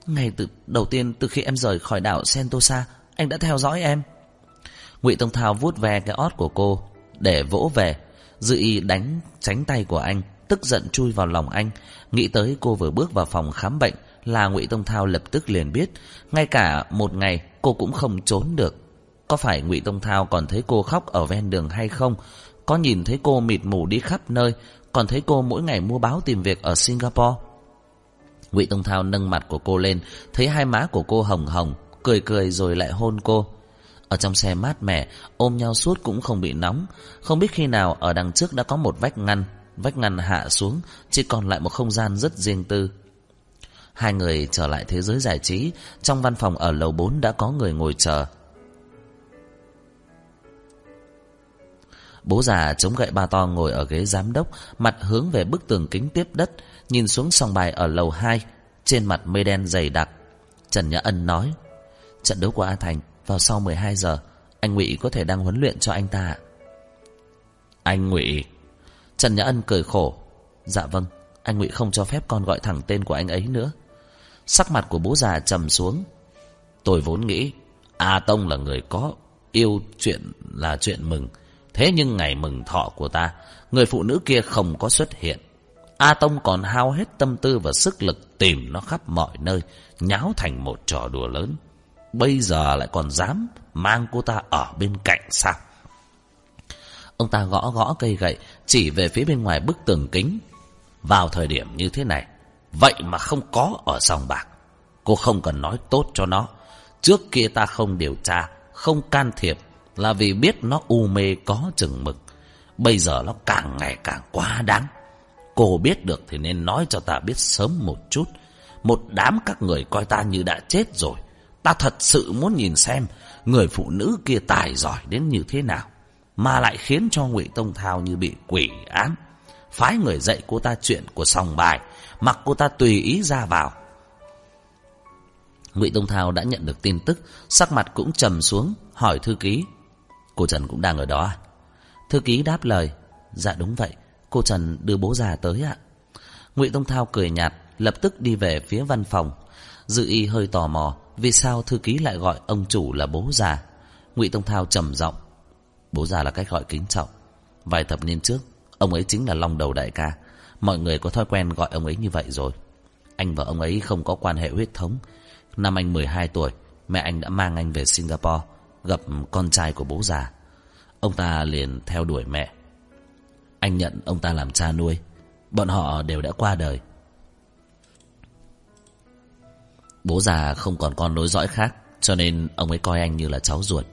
ngay từ đầu tiên từ khi em rời khỏi đảo Sentosa, anh đã theo dõi em. Ngụy Tông Thao vuốt ve cái ót của cô để vỗ về, Dư Y đánh tránh tay của anh, tức giận chui vào lòng anh, nghĩ tới cô vừa bước vào phòng khám bệnh là Ngụy Tông Thao lập tức liền biết, ngay cả một ngày cô cũng không trốn được. Có phải Ngụy Tông Thao còn thấy cô khóc ở ven đường hay không? Có nhìn thấy cô mịt mù đi khắp nơi, còn thấy cô mỗi ngày mua báo tìm việc ở Singapore? Ngụy Tông Thao nâng mặt của cô lên, thấy hai má của cô hồng hồng, cười cười rồi lại hôn cô. Ở trong xe mát mẻ, ôm nhau suốt cũng không bị nóng. Không biết khi nào ở đằng trước đã có một vách ngăn. Vách ngăn hạ xuống, Chỉ còn lại một không gian rất riêng tư. Hai người trở lại thế giới giải trí, Trong văn phòng ở lầu 4 đã có người ngồi chờ. Bố già chống gậy ba to ngồi ở ghế giám đốc, Mặt hướng về bức tường kính tiếp đất, Nhìn xuống sòng bài ở lầu 2 Trên mặt mây đen dày đặc. Trần Nhã Ân nói, Trận đấu của A Thành, vào sau 12 giờ, Anh Ngụy có thể đang huấn luyện cho anh ta Anh Ngụy Trần Nhã Ân cười khổ. Dạ vâng Anh Ngụy không cho phép con gọi thẳng tên của anh ấy nữa. Sắc mặt của bố già trầm xuống. Tôi vốn nghĩ, A Tông là người có yêu chuyện là chuyện mừng. Thế nhưng ngày mừng thọ của ta, Người phụ nữ kia không có xuất hiện. A Tông còn hao hết tâm tư và sức lực Tìm nó khắp mọi nơi, Nháo thành một trò đùa lớn. Bây giờ lại còn dám Mang cô ta ở bên cạnh sao? Ông ta gõ gõ cây gậy, Chỉ về phía bên ngoài bức tường kính. Vào thời điểm như thế này, Vậy mà không có ở sòng bạc. Cô không cần nói tốt cho nó. Trước kia ta không điều tra, Không can thiệp Là vì biết nó u mê có chừng mực. Bây giờ nó càng ngày càng quá đáng. Cô biết được thì nên nói cho ta biết sớm một chút. Một đám các người coi ta như đã chết rồi. Ta thật sự muốn nhìn xem Người phụ nữ kia tài giỏi đến như thế nào. Mà lại khiến cho ngụy Tông Thao như bị quỷ ám, Phái người dạy cô ta chuyện của sòng bài Mặc cô ta tùy ý ra vào. Ngụy Tông Thao đã nhận được tin tức Sắc mặt cũng trầm xuống Hỏi thư ký. Cô Trần cũng đang ở đó à? Thư ký đáp lời Dạ đúng vậy Cô Trần đưa bố già tới ạ. Ngụy Tông Thao cười nhạt Lập tức đi về phía văn phòng. Dự y hơi tò mò Vì sao thư ký lại gọi ông chủ là bố già. Ngụy Tông Thao trầm giọng Bố già là cách gọi kính trọng. Vài thập niên trước, Ông ấy chính là long đầu đại ca. Mọi người có thói quen gọi ông ấy như vậy rồi. Anh và ông ấy không có quan hệ huyết thống. Năm anh 12 tuổi, Mẹ anh đã mang anh về Singapore, Gặp con trai của bố già. Ông ta liền theo đuổi mẹ. Anh nhận ông ta làm cha nuôi. Bọn họ đều đã qua đời. Bố già không còn con nối dõi khác, Cho nên ông ấy coi anh như là cháu ruột.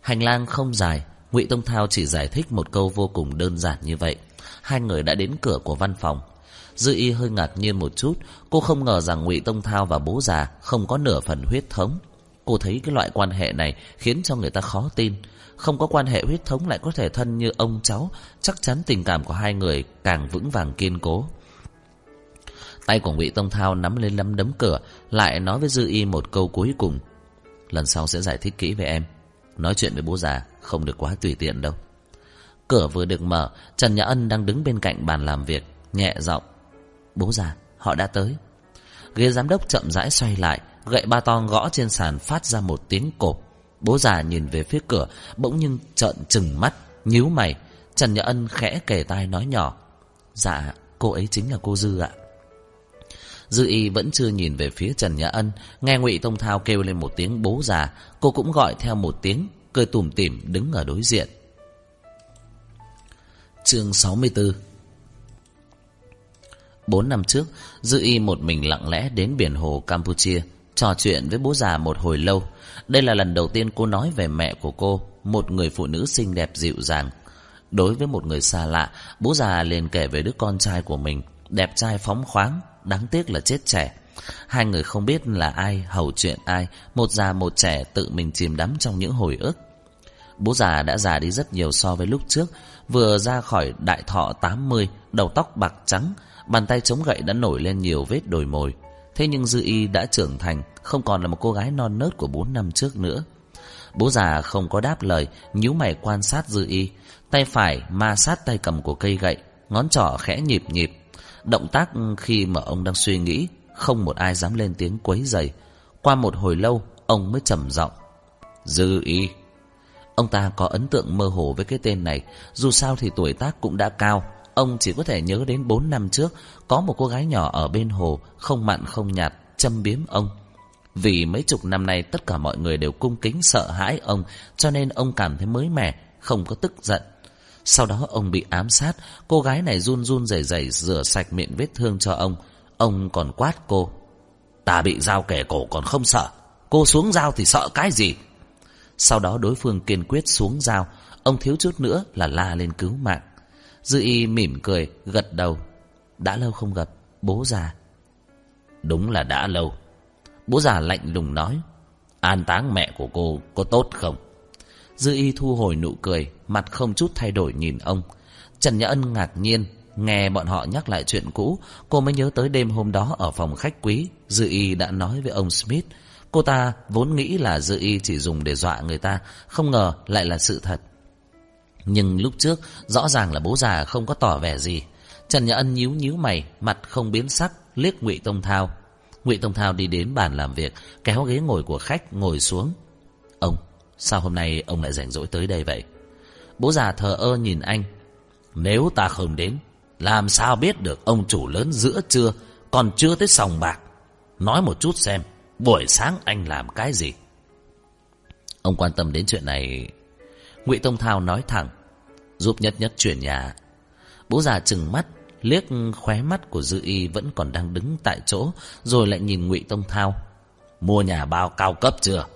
Hành lang không dài, ngụy Tông Thao chỉ giải thích một câu vô cùng đơn giản như vậy. Hai người đã đến cửa của văn phòng. Dư y hơi ngạc nhiên một chút, Cô không ngờ rằng ngụy Tông Thao và bố già Không có nửa phần huyết thống. Cô thấy cái loại quan hệ này Khiến cho người ta khó tin. Không có quan hệ huyết thống lại có thể thân như ông cháu, Chắc chắn tình cảm của hai người Càng vững vàng kiên cố. Tay của ngụy Tông Thao nắm lên nắm đấm cửa, Lại nói với Dư Y một câu cuối cùng. Lần sau sẽ giải thích kỹ về em. Nói chuyện với bố già Không được quá tùy tiện đâu. Cửa vừa được mở, Trần Nhã Ân đang đứng bên cạnh bàn làm việc, Nhẹ giọng, Bố già, họ đã tới. Ghế giám đốc chậm rãi xoay lại, Gậy ba to gõ trên sàn phát ra một tiếng cộp. Bố già nhìn về phía cửa, Bỗng nhưng trợn trừng mắt, nhíu mày. Trần Nhã Ân khẽ kề tai nói nhỏ Dạ cô ấy chính là cô Dư ạ. Dư y vẫn chưa nhìn về phía Trần Nhã Ân, Nghe ngụy Tông Thao kêu lên một tiếng bố già, Cô cũng gọi theo một tiếng, Cười tủm tỉm đứng ở đối diện. Chương 64 Bốn năm trước, Dư y một mình lặng lẽ đến biển hồ Campuchia, Trò chuyện với bố già một hồi lâu. Đây là lần đầu tiên cô nói về mẹ của cô, Một người phụ nữ xinh đẹp dịu dàng. Đối với một người xa lạ, Bố già liền kể về đứa con trai của mình, Đẹp trai phóng khoáng Đáng tiếc là chết trẻ. Hai người không biết là ai, hầu chuyện ai. Một già, một trẻ tự mình chìm đắm trong những hồi ức. Bố già đã già đi rất nhiều so với lúc trước. Vừa ra khỏi đại thọ 80 Đầu tóc bạc trắng, Bàn tay chống gậy đã nổi lên nhiều vết đồi mồi. Thế nhưng Dư Y đã trưởng thành, Không còn là một cô gái non nớt của 4 năm trước nữa. Bố già không có đáp lời, nhíu mày quan sát Dư Y. Tay phải ma sát tay cầm của cây gậy, Ngón trỏ khẽ nhịp nhịp. Động tác khi mà ông đang suy nghĩ, Không một ai dám lên tiếng quấy rầy. Qua một hồi lâu, Ông mới trầm giọng. Dư y, Ông ta có ấn tượng mơ hồ với cái tên này. Dù sao thì tuổi tác cũng đã cao. Ông chỉ có thể nhớ đến 4 năm trước, Có một cô gái nhỏ ở bên hồ, Không mặn không nhạt, Châm biếm ông. Vì mấy chục năm nay, tất cả mọi người đều cung kính sợ hãi ông, Cho nên ông cảm thấy mới mẻ, Không có tức giận sau đó ông bị ám sát Cô gái này run run rẩy rẩy Rửa sạch miệng vết thương cho ông Ông còn quát cô Ta bị dao kẻ cổ còn không sợ Cô xuống dao thì sợ cái gì Sau đó đối phương kiên quyết xuống dao Ông thiếu chút nữa là la lên cứu mạng Dư y mỉm cười, gật đầu. Đã lâu không gặp, bố già. Đúng là đã lâu. Bố già lạnh lùng nói. An táng mẹ của cô có tốt không? Dư y thu hồi nụ cười, mặt không chút thay đổi nhìn ông. Trần Nhã Ân ngạc nhiên, nghe bọn họ nhắc lại chuyện cũ, cô mới nhớ tới đêm hôm đó ở phòng khách quý. Dư y đã nói với ông Smith. Cô ta vốn nghĩ là Dư y chỉ dùng để dọa người ta, không ngờ lại là sự thật. Nhưng lúc trước, rõ ràng là bố già không có tỏ vẻ gì. Trần Nhã Ân nhíu nhíu mày, mặt không biến sắc, liếc Ngụy Tông Thao. Ngụy Tông Thao đi đến bàn làm việc, kéo ghế ngồi của khách ngồi xuống. Sao hôm nay ông lại rảnh rỗi tới đây vậy? Bố già thờ ơ nhìn anh. Nếu ta không đến, làm sao biết được ông chủ lớn giữa trưa còn chưa tới sòng bạc? Nói một chút xem, buổi sáng anh làm cái gì? Ông quan tâm đến chuyện này. Ngụy Tông Thao nói thẳng, giúp nhất nhất chuyển nhà. Bố già chừng mắt, liếc khóe mắt của Dư Y vẫn còn đang đứng tại chỗ, rồi lại nhìn Ngụy Tông Thao. Mua nhà bao cao cấp chưa?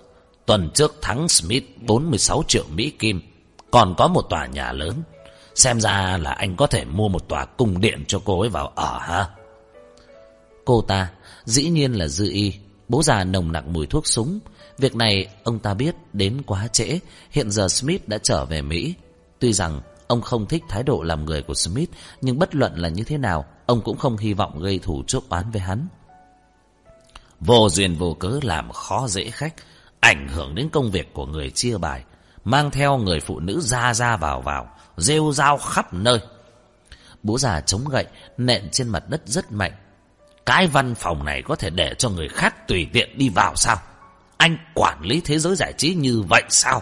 Tuần trước thắng Smith 46 triệu Mỹ Kim, còn có một tòa nhà lớn. Xem ra là anh có thể mua một tòa cung điện cho cô ấy vào ở ha. Cô ta, dĩ nhiên là Dư Y, bố già nồng nặc mùi thuốc súng. Việc này ông ta biết đến quá trễ, hiện giờ Smith đã trở về Mỹ. Tuy rằng Ông không thích thái độ làm người của Smith, nhưng bất luận là như thế nào, ông cũng không hy vọng gây thù chuốc oán với hắn. Vô duyên vô cớ làm khó dễ khách, ảnh hưởng đến công việc của người chia bài, mang theo người phụ nữ ra ra vào vào, rêu rao khắp nơi. Bố già chống gậy, nện trên mặt đất rất mạnh. Cái văn phòng này có thể để cho người khác tùy tiện đi vào sao? Anh quản lý thế giới giải trí như vậy sao?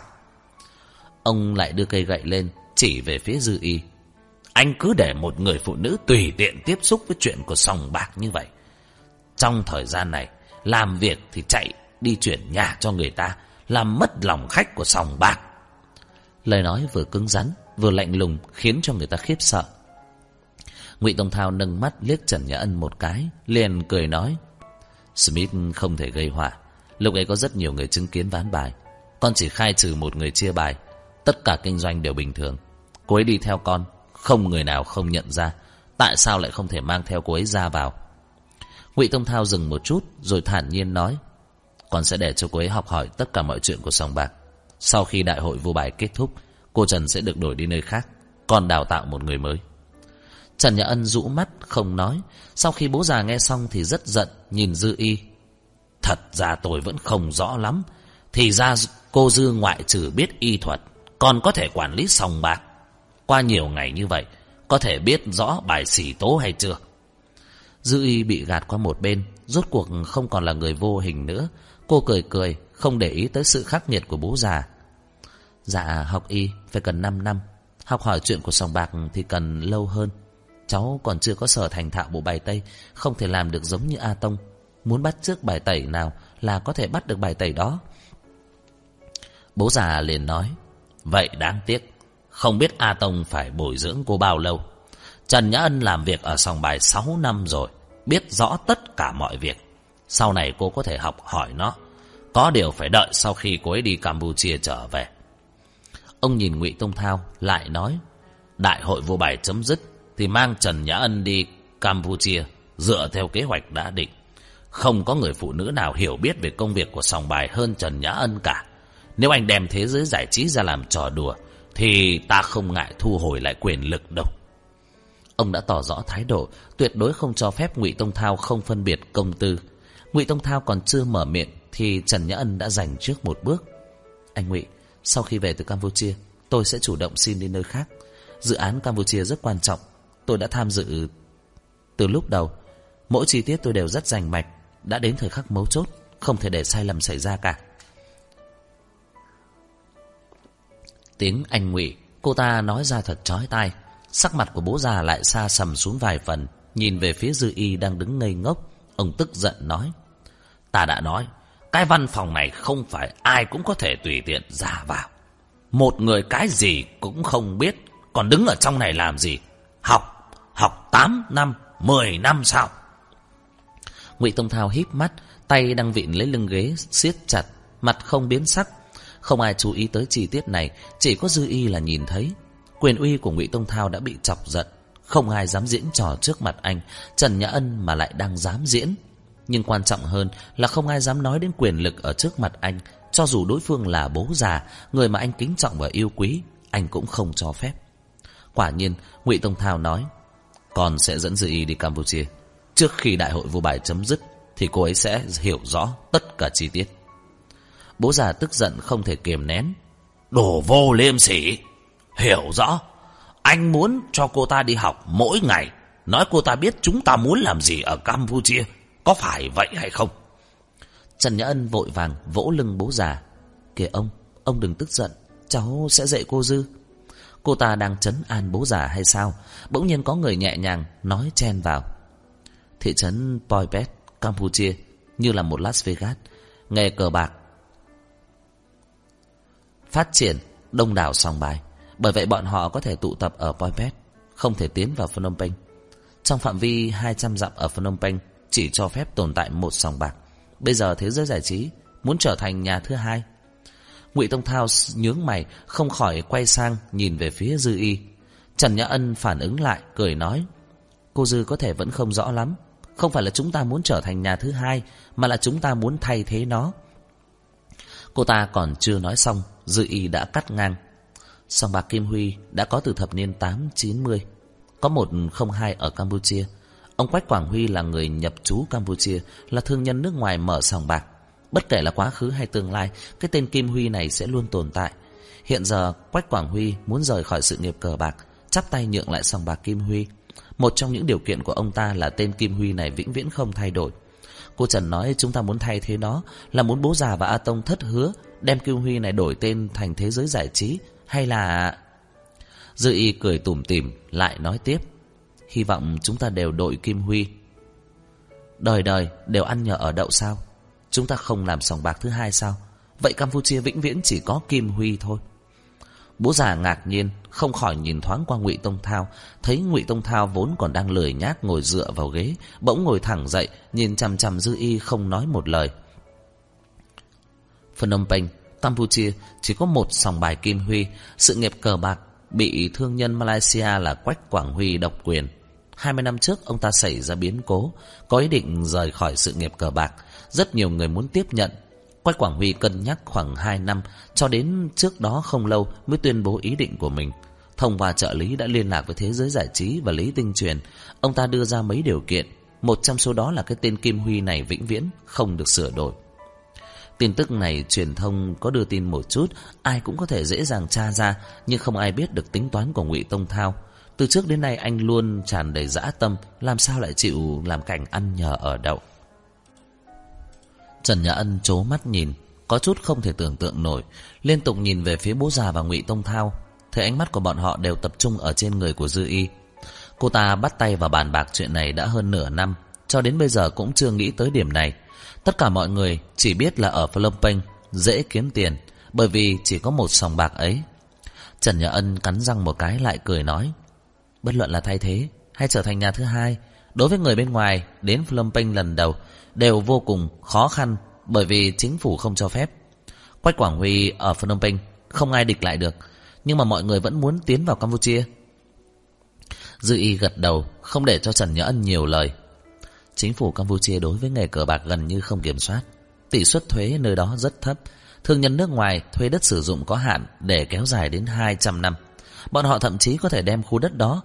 Ông lại đưa cây gậy lên, chỉ về phía dư y. Anh cứ để một người phụ nữ tùy tiện tiếp xúc với chuyện của sòng bạc như vậy. Trong thời gian này, làm việc thì chạy đi chuyển nhà cho người ta, làm mất lòng khách của sòng bạc. Lời nói vừa cứng rắn, vừa lạnh lùng khiến cho người ta khiếp sợ. Ngụy Tông Thao nâng mắt liếc Trần Nhã Ân một cái, liền cười nói. Smith không thể gây họa. Lúc ấy có rất nhiều người chứng kiến ván bài. Con chỉ khai trừ một người chia bài. Tất cả kinh doanh đều bình thường. Cô ấy đi theo con, không người nào không nhận ra. Tại sao lại không thể mang theo cô ấy ra vào? Ngụy Tông Thao dừng một chút, rồi thản nhiên nói. Con sẽ để cho cô ấy học hỏi tất cả mọi chuyện của sòng bạc. Sau khi đại hội vô bài kết thúc, cô Trần sẽ được đổi đi nơi khác, còn đào tạo một người mới. Trần Nhã Ân rũ mắt, không nói. Sau khi bố già nghe xong thì rất giận, nhìn Dư Y. Thật ra tôi vẫn không rõ lắm. Thì ra cô Dư ngoại trừ biết y thuật, còn có thể quản lý sòng bạc. Qua nhiều ngày như vậy, có thể biết rõ bài xỉ tố hay chưa? Dư y bị gạt qua một bên, rốt cuộc không còn là người vô hình nữa. Cô cười cười, không để ý tới sự khắc nghiệt của bố già. Dạ, học y phải cần 5 năm. Học hỏi chuyện của sòng bạc thì cần lâu hơn. Cháu còn chưa có sở thành thạo bộ bài Tây, không thể làm được giống như A Tông. Muốn bắt trước bài tẩy nào là có thể bắt được bài tẩy đó. Bố già liền nói, vậy đáng tiếc. Không biết A Tông phải bồi dưỡng cô bao lâu. Trần Nhã Ân làm việc ở sòng bài 6 năm rồi. Biết rõ tất cả mọi việc. Sau này cô có thể học hỏi nó. Có điều phải đợi sau khi cô ấy đi Campuchia trở về. Ông nhìn Ngụy Tông Thao lại nói. Đại hội vô bài chấm dứt thì mang Trần Nhã Ân đi Campuchia dựa theo kế hoạch đã định. Không có người phụ nữ nào hiểu biết về công việc của sòng bài hơn Trần Nhã Ân cả. Nếu anh đem thế giới giải trí ra làm trò đùa thì ta không ngại thu hồi lại quyền lực đâu. Ông đã tỏ rõ thái độ, tuyệt đối không cho phép Ngụy Tông Thao không phân biệt công tư. Ngụy Tông Thao còn chưa mở miệng thì Trần Nhã Ân đã giành trước một bước. Anh Ngụy, sau khi về từ Campuchia, tôi sẽ chủ động xin đi nơi khác. Dự án Campuchia rất quan trọng, tôi đã tham dự từ lúc đầu. Mỗi chi tiết tôi đều rất rành mạch, đã đến thời khắc mấu chốt, không thể để sai lầm xảy ra cả. Tiếng anh ngụy cô ta nói ra thật chói tai. Sắc mặt của bố già lại xa sầm xuống vài phần, nhìn về phía dư y đang đứng ngây ngốc. Ông tức giận nói, ta đã nói, cái văn phòng này không phải ai cũng có thể tùy tiện ra vào. Một người cái gì cũng không biết, còn đứng ở trong này làm gì? Học, học 8 năm, 10 năm sao? Ngụy Tông Thao híp mắt, tay đang vịn lấy lưng ghế, siết chặt, mặt không biến sắc, không ai chú ý tới chi tiết này, chỉ có Dư Y là nhìn thấy. Quyền uy của ngụy Tông Thao đã bị chọc giận. Không ai dám diễn trò trước mặt anh. Trần Nhã Ân mà lại đang dám diễn. Nhưng quan trọng hơn là không ai dám nói đến quyền lực ở trước mặt anh. Cho dù đối phương là bố già, người mà anh kính trọng và yêu quý, anh cũng không cho phép. Quả nhiên, ngụy Tông Thao nói, con sẽ dẫn Dư Y đi Campuchia. Trước khi đại hội vô bài chấm dứt, thì cô ấy sẽ hiểu rõ tất cả chi tiết. Bố già tức giận không thể kiềm nén. Đồ vô liêm sỉ! Hiểu rõ. Anh muốn cho cô ta đi học mỗi ngày. Nói cô ta biết chúng ta muốn làm gì ở Campuchia. Có phải vậy hay không? Trần Nhã Ân vội vàng vỗ lưng bố già. Kìa ông, ông đừng tức giận. Cháu sẽ dạy cô Dư. Cô ta đang chấn an bố già hay sao? Bỗng nhiên có người nhẹ nhàng nói chen vào. Thị trấn Poipet, Campuchia như là một Las Vegas. Nghề cờ bạc. Phát triển đông đảo sòng bài. Bởi vậy bọn họ có thể tụ tập ở Poipet, không thể tiến vào Phnom Penh. Trong phạm vi 200 dặm ở Phnom Penh chỉ cho phép tồn tại một sòng bạc. Bây giờ thế giới giải trí muốn trở thành nhà thứ hai. Ngụy Tông Thao nhướng mày, không khỏi quay sang nhìn về phía Dư Y. Trần Nhã Ân phản ứng lại, cười nói: "Cô Dư có thể vẫn không rõ lắm, không phải là chúng ta muốn trở thành nhà thứ hai, mà là chúng ta muốn thay thế nó." Cô ta còn chưa nói xong, Dư Y đã cắt ngang. Sòng bạc Kim Huy đã có từ thập niên 8-90. Có một không hai ở Campuchia. Ông Quách Quảng Huy là người nhập trú Campuchia, là thương nhân nước ngoài mở sòng bạc. Bất kể là quá khứ hay tương lai, cái tên Kim Huy này sẽ luôn tồn tại. Hiện giờ, Quách Quảng Huy muốn rời khỏi sự nghiệp cờ bạc, chắp tay nhượng lại sòng bạc Kim Huy. Một trong những điều kiện của ông ta là tên Kim Huy này vĩnh viễn không thay đổi. Cô Trần nói chúng ta muốn thay thế nó là muốn bố già và A Tông thất hứa đem Kim Huy này đổi tên thành thế giới giải trí hay là... Dư y cười tủm tỉm lại nói tiếp. Hy vọng chúng ta đều đội Kim Huy. Đời đời đều ăn nhờ ở đậu sao? Chúng ta không làm sòng bạc thứ hai sao? Vậy Campuchia vĩnh viễn chỉ có Kim Huy thôi. Bố già ngạc nhiên, không khỏi nhìn thoáng qua Ngụy Tông Thao, thấy Ngụy Tông Thao vốn còn đang lười nhác ngồi dựa vào ghế, bỗng ngồi thẳng dậy, nhìn chằm chằm Dư Y không nói một lời. Phnom Penh, Campuchia chỉ có một sòng bài Kim Huy, sự nghiệp cờ bạc bị thương nhân Malaysia là Quách Quảng Huy độc quyền. 20 năm trước ông ta xảy ra biến cố, có ý định rời khỏi sự nghiệp cờ bạc, rất nhiều người muốn tiếp nhận. Quách Quảng Huy cân nhắc khoảng 2 năm, cho đến trước đó không lâu mới tuyên bố ý định của mình. Thông qua trợ lý đã liên lạc với thế giới giải trí và lý tinh truyền. Ông ta đưa ra mấy điều kiện. Một trong số đó là cái tên Kim Huy này vĩnh viễn không được sửa đổi. Tin tức này truyền thông có đưa tin một chút, ai cũng có thể dễ dàng tra ra, nhưng không ai biết được tính toán của Ngụy Tông Thao. Từ trước đến nay anh luôn tràn đầy dã tâm, làm sao lại chịu làm cảnh ăn nhờ ở đậu. Trần Nhã Ân chố mắt nhìn, có chút không thể tưởng tượng nổi, liên tục nhìn về phía bố già và Ngụy Tông Thao, thấy ánh mắt của bọn họ đều tập trung ở trên người của Dư Y. Cô ta bắt tay vào bàn bạc chuyện này đã hơn nửa năm, cho đến bây giờ cũng chưa nghĩ tới điểm này. Tất cả mọi người chỉ biết là ở Phnom Penh dễ kiếm tiền, bởi vì chỉ có một sòng bạc ấy. Trần Nhã Ân cắn răng một cái lại cười nói, bất luận là thay thế hay trở thành nhà thứ hai, đối với người bên ngoài đến Phnom Penh lần đầu đều vô cùng khó khăn bởi vì chính phủ không cho phép. Quách Quảng Huy ở Phnom Penh không ai địch lại được, nhưng mà mọi người vẫn muốn tiến vào Campuchia. Dư y gật đầu, không để cho Trần Nhã Ân nhiều lời. Chính phủ Campuchia đối với nghề cờ bạc gần như không kiểm soát. Tỷ suất thuế nơi đó rất thấp. Thương nhân nước ngoài thuê đất sử dụng có hạn để kéo dài đến 200 năm. Bọn họ thậm chí có thể đem khu đất đó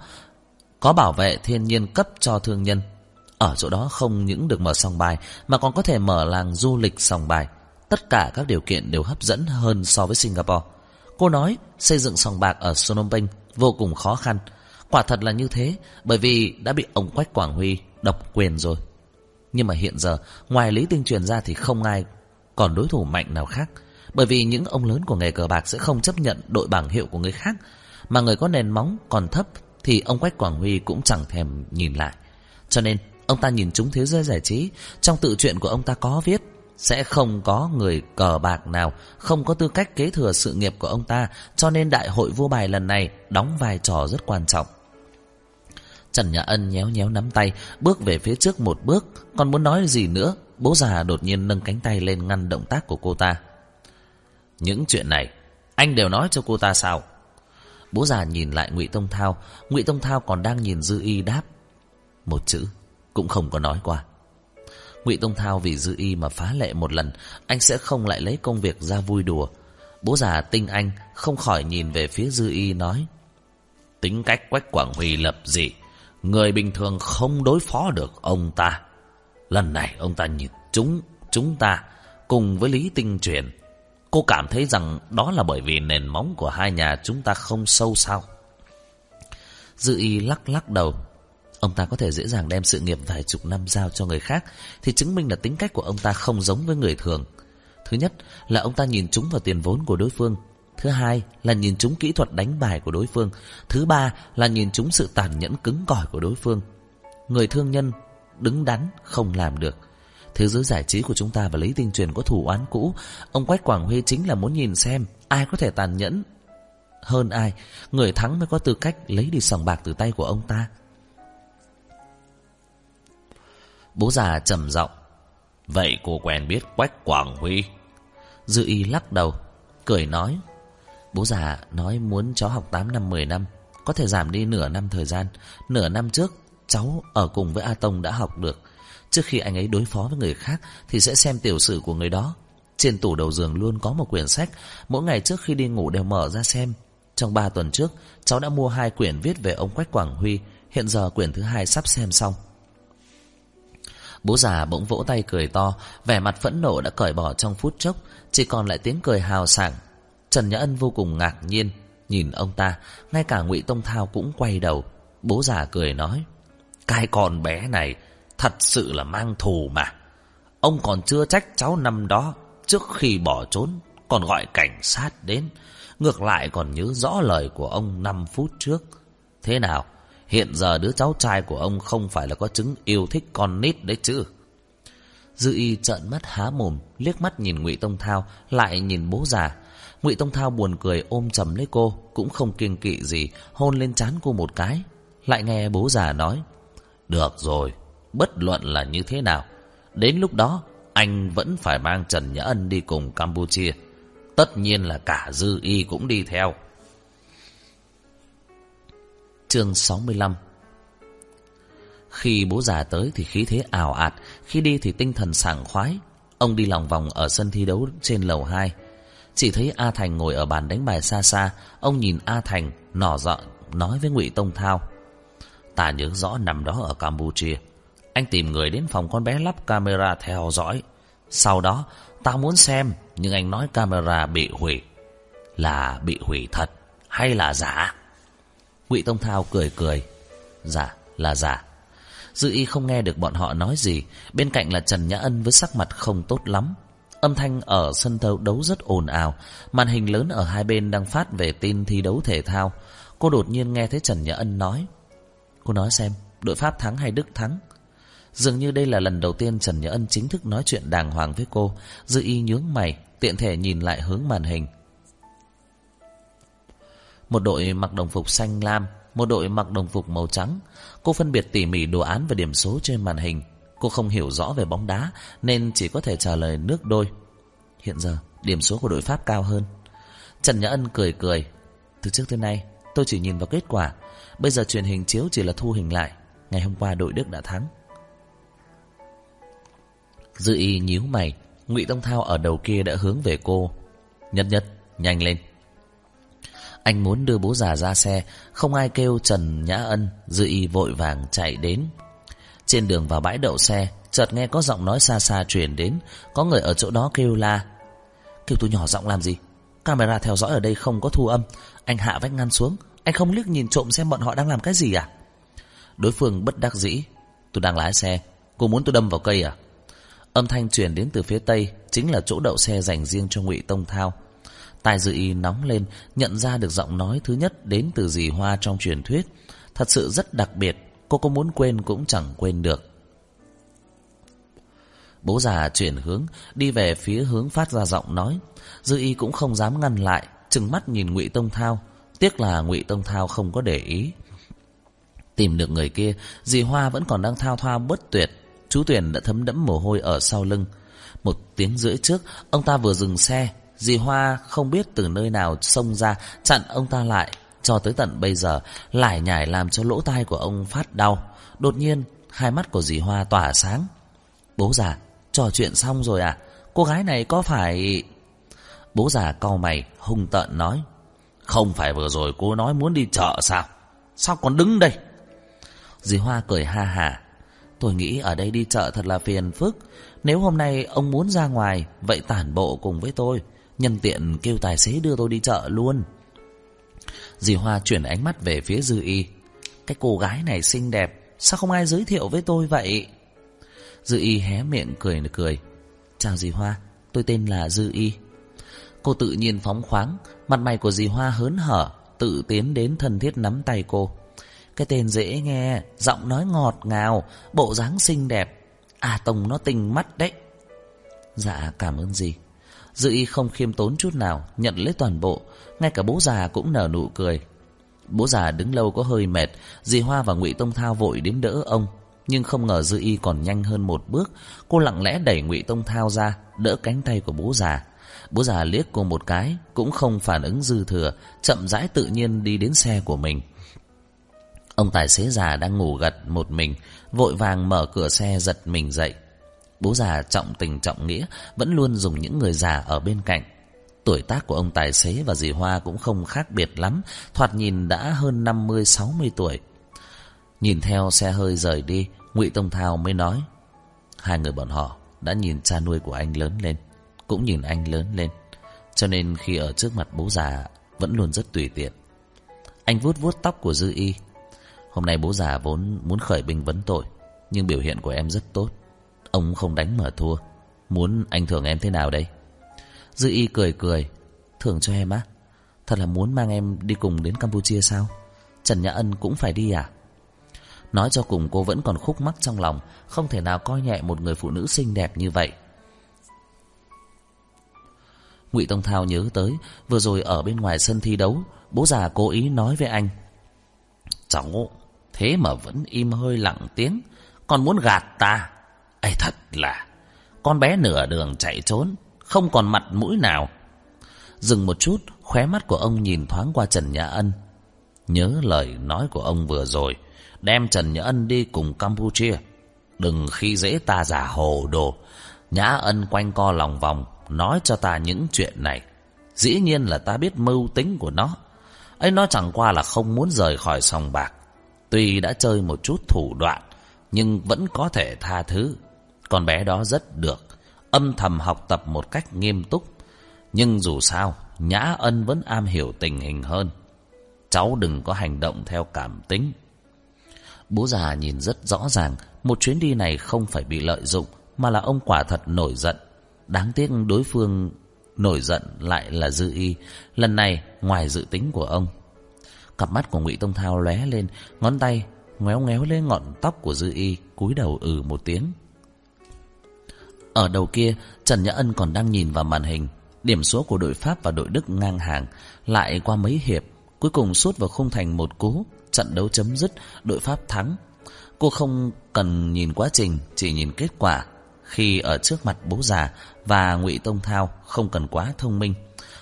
có bảo vệ thiên nhiên cấp cho thương nhân. Ở chỗ đó không những được mở sòng bài mà còn có thể mở làng du lịch sòng bài. Tất cả các điều kiện đều hấp dẫn hơn so với Singapore. Cô nói xây dựng sòng bạc ở Phnom Penh vô cùng khó khăn. Quả thật là như thế bởi vì đã bị ông Quách Quảng Huy độc quyền rồi. Nhưng mà hiện giờ, ngoài Lý Tinh Truyền ra thì không ai còn đối thủ mạnh nào khác. Bởi vì những ông lớn của nghề cờ bạc sẽ không chấp nhận đội bảng hiệu của người khác. Mà người có nền móng còn thấp thì ông Quách Quảng Huy cũng chẳng thèm nhìn lại. Cho nên, ông ta nhìn chúng thế giới giải trí. Trong tự truyện của ông ta có viết sẽ không có người cờ bạc nào không có tư cách kế thừa sự nghiệp của ông ta, cho nên đại hội vua bài lần này đóng vai trò rất quan trọng. Trần Nhã Ân nhéo nhéo nắm tay, bước về phía trước một bước, còn muốn nói gì nữa, bố già đột nhiên nâng cánh tay lên ngăn động tác của cô ta. Những chuyện này, anh đều nói cho cô ta sao? Bố già nhìn lại Ngụy Tông Thao, Ngụy Tông Thao còn đang nhìn Dư Y đáp. Một chữ, cũng không có nói qua. Ngụy Tông Thao vì Dư Y mà phá lệ một lần, anh sẽ không lại lấy công việc ra vui đùa. Bố già tinh anh không khỏi nhìn về phía Dư Y nói. Tính cách Quách Quảng Huy lập dị, người bình thường không đối phó được ông ta. Lần này ông ta nhìn chúng, chúng ta cùng với Lý Tinh Truyền Cô cảm thấy rằng đó là bởi vì nền móng của hai nhà chúng ta không sâu sao. Dư y lắc lắc đầu. Ông ta có thể dễ dàng đem sự nghiệp vài chục năm giao cho người khác thì chứng minh là tính cách của ông ta không giống với người thường. Thứ nhất là ông ta nhìn chúng vào tiền vốn của đối phương. Thứ hai là nhìn chúng kỹ thuật đánh bài của đối phương. Thứ ba là nhìn chúng sự tàn nhẫn cứng cỏi của đối phương. Người thương nhân đứng đắn không làm được. Thế giới giải trí của chúng ta và Lý Tinh Truyền có thủ oán cũ. Ông Quách Quảng Huy chính là muốn nhìn xem ai có thể tàn nhẫn hơn ai. Người thắng mới có tư cách lấy đi sòng bạc từ tay của ông ta. Bố già trầm giọng Vậy cô quen biết Quách Quảng Huy? Dư y lắc đầu, cười nói. Bố già nói muốn cháu học 8 năm 10 năm, có thể giảm đi nửa năm thời gian. Nửa năm trước, cháu ở cùng với A Tông đã học được. Trước khi anh ấy đối phó với người khác Thì sẽ xem tiểu sử của người đó. Trên tủ đầu giường luôn có một quyển sách. Mỗi ngày trước khi đi ngủ đều mở ra xem. Trong 3 tuần trước, Cháu đã mua hai quyển viết về ông Quách Quảng Huy. Hiện giờ quyển thứ hai sắp xem xong. Bố già bỗng vỗ tay cười to. Vẻ mặt phẫn nộ đã cởi bỏ trong phút chốc. Chỉ còn lại tiếng cười hào sảng. Trần Nhã Ân vô cùng ngạc nhiên. Nhìn ông ta, Ngay cả ngụy Tông Thao cũng quay đầu. Bố già cười nói, Cái con bé này Thật sự là mang thù mà. Ông còn chưa trách cháu năm đó, trước khi bỏ trốn, còn gọi cảnh sát đến. Ngược lại còn nhớ rõ lời của ông 5 phút trước. Thế nào, hiện giờ đứa cháu trai của ông không phải là có chứng yêu thích con nít đấy chứ? Dư y trợn mắt há mồm, liếc mắt nhìn ngụy Tông Thao, lại nhìn bố già. Ngụy Tông Thao buồn cười ôm chầm lấy cô, cũng không kiêng kỵ gì, hôn lên trán cô một cái. Lại nghe bố già nói, Được rồi, bất luận là như thế nào. Đến lúc đó, anh vẫn phải mang Trần Nhã Ân đi cùng Campuchia. Tất nhiên là cả Dư Y cũng đi theo. Chương 65 Khi bố già tới thì khí thế ảo ạt, khi đi thì tinh thần sảng khoái. Ông đi lòng vòng ở sân thi đấu trên lầu 2. Chỉ thấy A Thành ngồi ở bàn đánh bài xa xa, ông nhìn A Thành, nỏ dọn, nói với Ngụy Tông Thao. Ta nhớ rõ năm đó ở Campuchia, anh tìm người đến phòng con bé lắp camera theo dõi. Sau đó, tao muốn xem, nhưng anh nói camera bị hủy. Là bị hủy thật hay là giả? Ngụy Tông Thao cười cười. Giả, là giả. Dư y không nghe được bọn họ nói gì. Bên cạnh là Trần Nhã Ân với sắc mặt không tốt lắm. Âm thanh ở sân thâu đấu rất ồn ào. Màn hình lớn ở hai bên đang phát về tin thi đấu thể thao. Cô đột nhiên nghe thấy Trần Nhã Ân nói. Cô nói xem, đội Pháp thắng hay Đức thắng? Dường như đây là lần đầu tiên Trần Nhã Ân chính thức nói chuyện đàng hoàng với cô. Dư y nhướng mày, tiện thể nhìn lại hướng màn hình. Một đội mặc đồng phục xanh lam, một đội mặc đồng phục màu trắng. Cô phân biệt tỉ mỉ đồ án và điểm số trên màn hình. Cô không hiểu rõ về bóng đá nên chỉ có thể trả lời nước đôi. Hiện giờ, điểm số của đội Pháp cao hơn. Trần Nhã Ân cười cười. Từ trước tới nay, tôi chỉ nhìn vào kết quả. Bây giờ truyền hình chiếu chỉ là thu hình lại. Ngày hôm qua đội Đức đã thắng. Dư y nhíu mày Ngụy Tông Thao ở đầu kia đã hướng về cô. Nhất nhất, nhanh lên. Anh muốn đưa bố già ra xe Không ai kêu Trần Nhã Ân Dư y vội vàng chạy đến. Trên đường vào bãi đậu xe Chợt nghe có giọng nói xa xa truyền đến Có người ở chỗ đó kêu la. Kêu tôi nhỏ giọng làm gì? Camera theo dõi ở đây không có thu âm. Anh hạ vách ngăn xuống Anh không liếc nhìn trộm xem bọn họ đang làm cái gì à? Đối phương bất đắc dĩ. Tôi đang lái xe Cô muốn tôi đâm vào cây à? Âm thanh truyền đến từ phía tây chính là chỗ đậu xe dành riêng cho Ngụy Tông Thao. Tài dự y nóng lên, nhận ra được giọng nói thứ nhất đến từ dì Hoa trong truyền thuyết. Thật sự rất đặc biệt, cô có muốn quên cũng chẳng quên được. Bố già chuyển hướng, đi về phía hướng phát ra giọng nói. Dư y cũng không dám ngăn lại, trừng mắt nhìn Ngụy Tông Thao. Tiếc là Ngụy Tông Thao không có để ý. Tìm được người kia, dì Hoa vẫn còn đang thao thao bất tuyệt, Chú Tuyển đã thấm đẫm mồ hôi ở sau lưng. Một tiếng rưỡi trước, ông ta vừa dừng xe. Dì Hoa không biết từ nơi nào xông ra, chặn ông ta lại. cho tới tận bây giờ Lải nhải làm cho lỗ tai của ông phát đau Đột nhiên Hai mắt của dì Hoa tỏa sáng Bố già trò chuyện xong rồi à Cô gái này có phải Bố già cau mày hung tợn nói Không phải vừa rồi cô nói muốn đi chợ sao Sao còn đứng đây Dì Hoa cười ha hà Tôi nghĩ ở đây đi chợ thật là phiền phức. Nếu hôm nay ông muốn ra ngoài, Vậy tản bộ cùng với tôi. Nhân tiện kêu tài xế đưa tôi đi chợ luôn. Dì Hoa chuyển ánh mắt về phía Dư Y. Cái cô gái này xinh đẹp, Sao không ai giới thiệu với tôi vậy? Dư Y hé miệng cười cười. Chào dì Hoa, Tôi tên là Dư Y. Cô tự nhiên phóng khoáng, Mặt mày của dì Hoa hớn hở, Tự tiến đến thân thiết nắm tay cô. Cái tên dễ nghe, Giọng nói ngọt ngào, Bộ dáng xinh đẹp. À Tùng, nó tinh mắt đấy. Dạ cảm ơn gì Dư y không khiêm tốn chút nào, Nhận lấy toàn bộ. Ngay cả bố già cũng nở nụ cười. Bố già đứng lâu có hơi mệt, Dì Hoa và ngụy Tông Thao vội đến đỡ ông. Nhưng không ngờ Dư y còn nhanh hơn một bước. Cô lặng lẽ đẩy ngụy Tông Thao ra, Đỡ cánh tay của bố già. Bố già liếc cô một cái, Cũng không phản ứng dư thừa, Chậm rãi tự nhiên đi đến xe của mình. Ông tài xế già đang ngủ gật một mình, Vội vàng mở cửa xe giật mình dậy. Bố già trọng tình trọng nghĩa Vẫn luôn dùng những người già ở bên cạnh. Tuổi tác của ông tài xế và dì Hoa cũng không khác biệt lắm, Thoạt nhìn đã hơn 50-60 tuổi. Nhìn theo xe hơi rời đi, ngụy Tông Thao mới nói, Hai người bọn họ đã nhìn cha nuôi của anh lớn lên, Cũng nhìn anh lớn lên. Cho nên khi ở trước mặt bố già Vẫn luôn rất tùy tiện. Anh vuốt vuốt tóc của Dư Y Hôm nay bố già vốn muốn khởi binh vấn tội, Nhưng biểu hiện của em rất tốt. Ông không đánh mà thua. Muốn anh thưởng em thế nào đây? Dư y cười cười. Thưởng cho em á? Thật là muốn mang em đi cùng đến Campuchia sao? Trần Nhã Ân cũng phải đi à? Nói cho cùng cô vẫn còn khúc mắc trong lòng, Không thể nào coi nhẹ một người phụ nữ xinh đẹp như vậy. Ngụy Tông Thao nhớ tới, Vừa rồi ở bên ngoài sân thi đấu, Bố già cố ý nói với anh. Cháu Thế mà vẫn im hơi lặng tiếng. Còn muốn gạt ta. Ấy thật là. Con bé nửa đường chạy trốn, Không còn mặt mũi nào. Dừng một chút, Khóe mắt của ông nhìn thoáng qua Trần Nhã Ân. Nhớ lời nói của ông vừa rồi, Đem Trần Nhã Ân đi cùng Campuchia. Đừng khi dễ ta giả hồ đồ. Nhã Ân quanh co lòng vòng, Nói cho ta những chuyện này. Dĩ nhiên là ta biết mưu tính của nó. Ấy, nó chẳng qua là không muốn rời khỏi sòng bạc. Tuy đã chơi một chút thủ đoạn, Nhưng vẫn có thể tha thứ. Con bé đó rất được, Âm thầm học tập một cách nghiêm túc. Nhưng dù sao, Nhã ân vẫn am hiểu tình hình hơn. Cháu đừng có hành động theo cảm tính. Bố già nhìn rất rõ ràng, Một chuyến đi này không phải bị lợi dụng, Mà là ông quả thật nổi giận. Đáng tiếc đối phương nổi giận lại là dư y. Lần này, ngoài dự tính của ông Cặp mắt của ngụy Tông Thao lóe lên, Ngón tay ngoéo ngoéo lên ngọn tóc của dư y, cúi đầu ừ một tiếng. Ở đầu kia, Trần Nhã Ân còn đang nhìn vào màn hình. Điểm số của đội Pháp và đội Đức ngang hàng, Lại qua mấy hiệp, Cuối cùng sút vào khung thành một cú, Trận đấu chấm dứt, Đội Pháp thắng. Cô không cần nhìn quá trình, Chỉ nhìn kết quả. Khi ở trước mặt bố già Và ngụy Tông Thao không cần quá thông minh,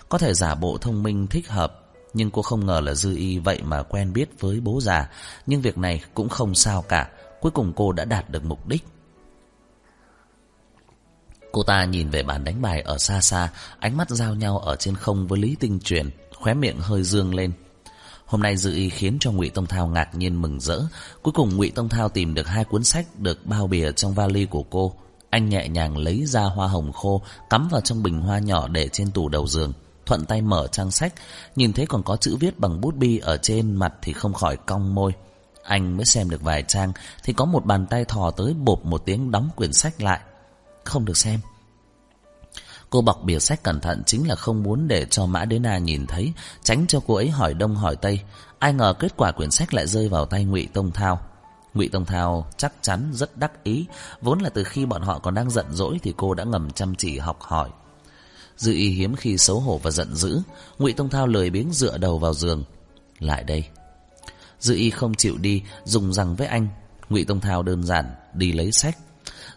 Có thể giả bộ thông minh thích hợp. Nhưng cô không ngờ là Dư Y Vậy mà quen biết với bố già Nhưng việc này cũng không sao cả Cuối cùng cô đã đạt được mục đích Cô ta nhìn về bàn đánh bài ở xa xa Ánh mắt giao nhau ở trên không với Lý Tinh Truyền Khóe miệng hơi dương lên Hôm nay dư y khiến cho Ngụy Tông Thao ngạc nhiên mừng rỡ. Cuối cùng Ngụy Tông Thao tìm được hai cuốn sách được bao bìa trong vali của cô. Anh nhẹ nhàng lấy ra hoa hồng khô, cắm vào trong bình hoa nhỏ để trên tủ đầu giường. Thuận tay mở trang sách, nhìn thấy còn có chữ viết bằng bút bi ở trên mặt thì không khỏi cong môi. Anh mới xem được vài trang thì có một bàn tay thò tới bộp một tiếng đóng quyển sách lại. Không được xem. Cô bọc bìa sách cẩn thận chính là không muốn để cho Mã Đế Na nhìn thấy, tránh cho cô ấy hỏi đông hỏi tây. Ai ngờ kết quả quyển sách lại rơi vào tay Ngụy Tông Thao. Ngụy Tông Thao chắc chắn rất đắc ý, vốn là từ khi bọn họ còn đang giận dỗi thì cô đã ngầm chăm chỉ học hỏi. Dư y hiếm khi xấu hổ và giận dữ, Ngụy Tông Thao lười biếng dựa đầu vào giường. Lại đây. Dư y không chịu đi, dùng rằng với anh. Ngụy Tông Thao đơn giản đi lấy sách.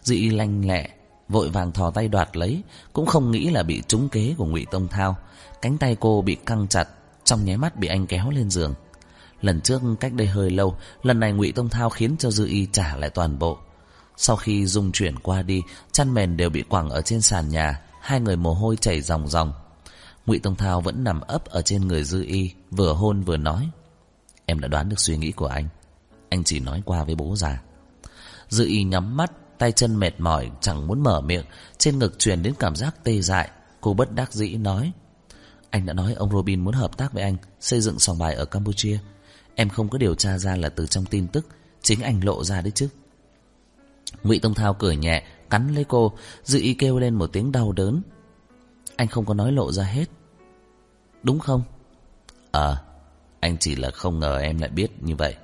Dư y lanh lẹ vội vàng thò tay đoạt lấy, cũng không nghĩ là bị trúng kế của Ngụy Tông Thao. Cánh tay cô bị căng chặt, trong nháy mắt bị anh kéo lên giường. Lần trước cách đây hơi lâu, lần này Ngụy Tông Thao khiến cho Dư Y trả lại toàn bộ. Sau khi dung chuyển qua đi, chăn mền đều bị quẳng ở trên sàn nhà, hai người mồ hôi chảy ròng ròng. Ngụy Tông Thao vẫn nằm ấp ở trên người Dư Y, vừa hôn vừa nói: "Em đã đoán được suy nghĩ của anh, anh chỉ nói qua với bố già." Dư Y nhắm mắt, tay chân mệt mỏi chẳng muốn mở miệng, trên ngực truyền đến cảm giác tê dại, cô bất đắc dĩ nói: "Anh đã nói ông Robin muốn hợp tác với anh xây dựng sòng bài ở Campuchia." Em không có điều tra ra là từ trong tin tức Chính anh lộ ra đấy chứ Ngụy Tông Thao cười nhẹ Cắn lấy cô Dự ý kêu lên một tiếng đau đớn. Anh không có nói lộ ra hết. Đúng không? Ờ Anh chỉ là không ngờ em lại biết như vậy.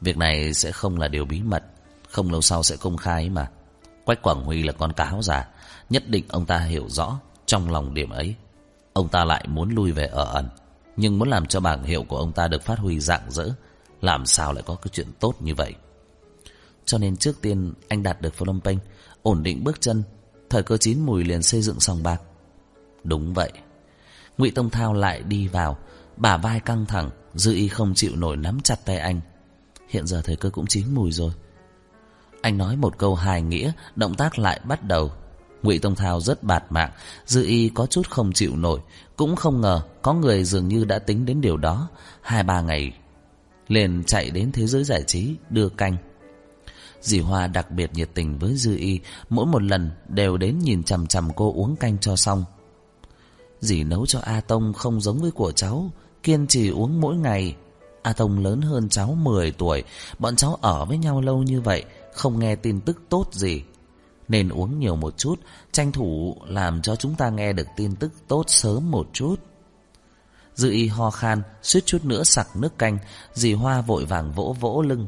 Việc này sẽ không là điều bí mật, Không lâu sau sẽ công khai mà. Quách Quảng Huy là con cáo già, Nhất định ông ta hiểu rõ Trong lòng điểm ấy. Ông ta lại muốn lui về ở ẩn, nhưng muốn làm cho bảng hiệu của ông ta được phát huy rạng rỡ, Làm sao lại có cái chuyện tốt như vậy? Cho nên trước tiên anh đạt được Phnom Penh Ổn định bước chân, Thời cơ chín mùi liền xây dựng sòng bạc. Đúng vậy. Ngụy Tông Thao lại đi vào, Bả vai căng thẳng, Dư y không chịu nổi nắm chặt tay anh. Hiện giờ thời cơ cũng chín mùi rồi. Anh nói một câu hài nghĩa, Động tác lại bắt đầu. Ngụy Tông Thao rất bạt mạng, Dư y có chút không chịu nổi, cũng không ngờ có người dường như đã tính đến điều đó. Hai ba ngày, liền chạy đến thế giới giải trí, đưa canh. Dì Hoa đặc biệt nhiệt tình với Dư Y Mỗi một lần đều đến nhìn chằm chằm cô uống canh cho xong Dì nấu cho A Tông không giống với của cháu Kiên trì uống mỗi ngày A Tông lớn hơn cháu 10 tuổi Bọn cháu ở với nhau lâu như vậy Không nghe tin tức tốt gì nên uống nhiều một chút, tranh thủ làm cho chúng ta nghe được tin tức tốt sớm một chút. Dư y ho khan, suýt chút nữa sặc nước canh, dì Hoa vội vàng vỗ vỗ lưng.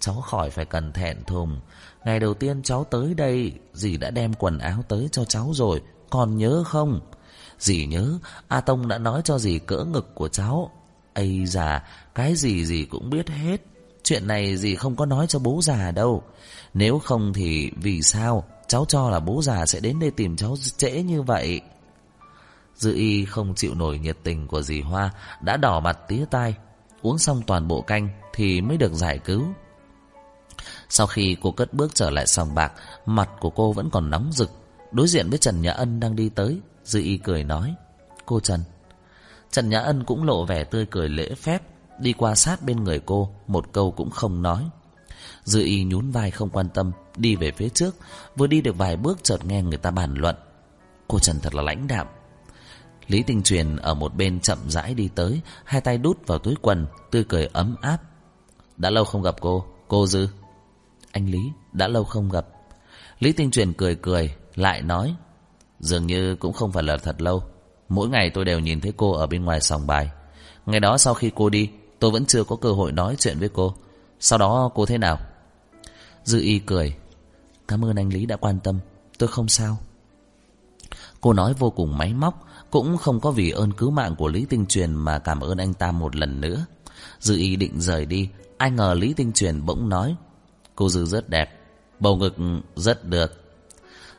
Cháu khỏi phải cần thẹn thùng. Ngày đầu tiên cháu tới đây, dì đã đem quần áo tới cho cháu rồi, còn nhớ không? Dì nhớ, A Tông đã nói cho dì cỡ ngực của cháu. Ây già, cái gì dì cũng biết hết. Chuyện này dì không có nói cho bố già đâu. Nếu không thì vì sao cháu cho là bố già sẽ đến đây tìm cháu trễ như vậy? Dư y không chịu nổi nhiệt tình của dì Hoa đã đỏ mặt tía tai. Uống xong toàn bộ canh thì mới được giải cứu. Sau khi cô cất bước trở lại sòng bạc, mặt của cô vẫn còn nóng rực. Đối diện với Trần Nhã Ân đang đi tới, Dư y cười nói. Cô Trần. Trần Nhã Ân cũng lộ vẻ tươi cười lễ phép, đi qua sát bên người cô, một câu cũng không nói. Dư y nhún vai không quan tâm Đi về phía trước Vừa đi được vài bước chợt nghe người ta bàn luận Cô Trần thật là lãnh đạm Lý Tinh Truyền ở một bên chậm rãi đi tới Hai tay đút vào túi quần Tươi cười ấm áp Đã lâu không gặp cô Cô Dư anh Lý đã lâu không gặp. Lý Tinh Truyền cười cười, Lại nói, Dường như cũng không phải là thật lâu. Mỗi ngày tôi đều nhìn thấy cô ở bên ngoài sòng bài. Ngày đó sau khi cô đi, Tôi vẫn chưa có cơ hội nói chuyện với cô. Sau đó cô thế nào? Dư y cười, Cảm ơn anh Lý đã quan tâm. Tôi không sao. Cô nói vô cùng máy móc, Cũng không có vì ơn cứu mạng của Lý Tinh Truyền Mà cảm ơn anh ta một lần nữa. Dư y định rời đi, Ai ngờ Lý Tinh Truyền bỗng nói Cô Dư rất đẹp Bầu ngực rất được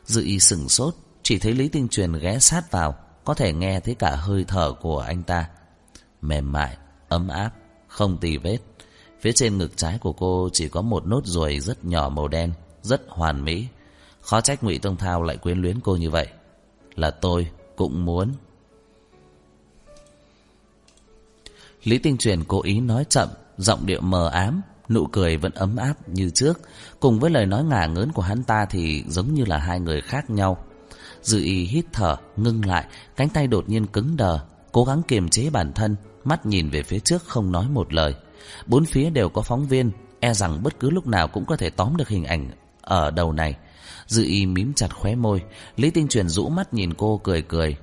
Dư y sửng sốt Chỉ thấy Lý Tinh Truyền ghé sát vào Có thể nghe thấy cả hơi thở của anh ta Mềm mại, ấm áp Không tì vết Phía trên ngực trái của cô chỉ có một nốt ruồi rất nhỏ màu đen, rất hoàn mỹ. Khó trách Ngụy Tông Thao lại quyến luyến cô như vậy. Là tôi cũng muốn. Lý Tinh Truyền cố ý nói chậm, giọng điệu mờ ám, nụ cười vẫn ấm áp như trước. Cùng với lời nói ngả ngớn của hắn ta thì giống như là hai người khác nhau. Dự y hít thở, ngưng lại, cánh tay đột nhiên cứng đờ, cố gắng kiềm chế bản thân, mắt nhìn về phía trước không nói một lời. Bốn phía đều có phóng viên E rằng bất cứ lúc nào cũng có thể tóm được hình ảnh Ở đầu này Dư y mím chặt khóe môi Lý Tinh Truyền rũ mắt nhìn cô cười cười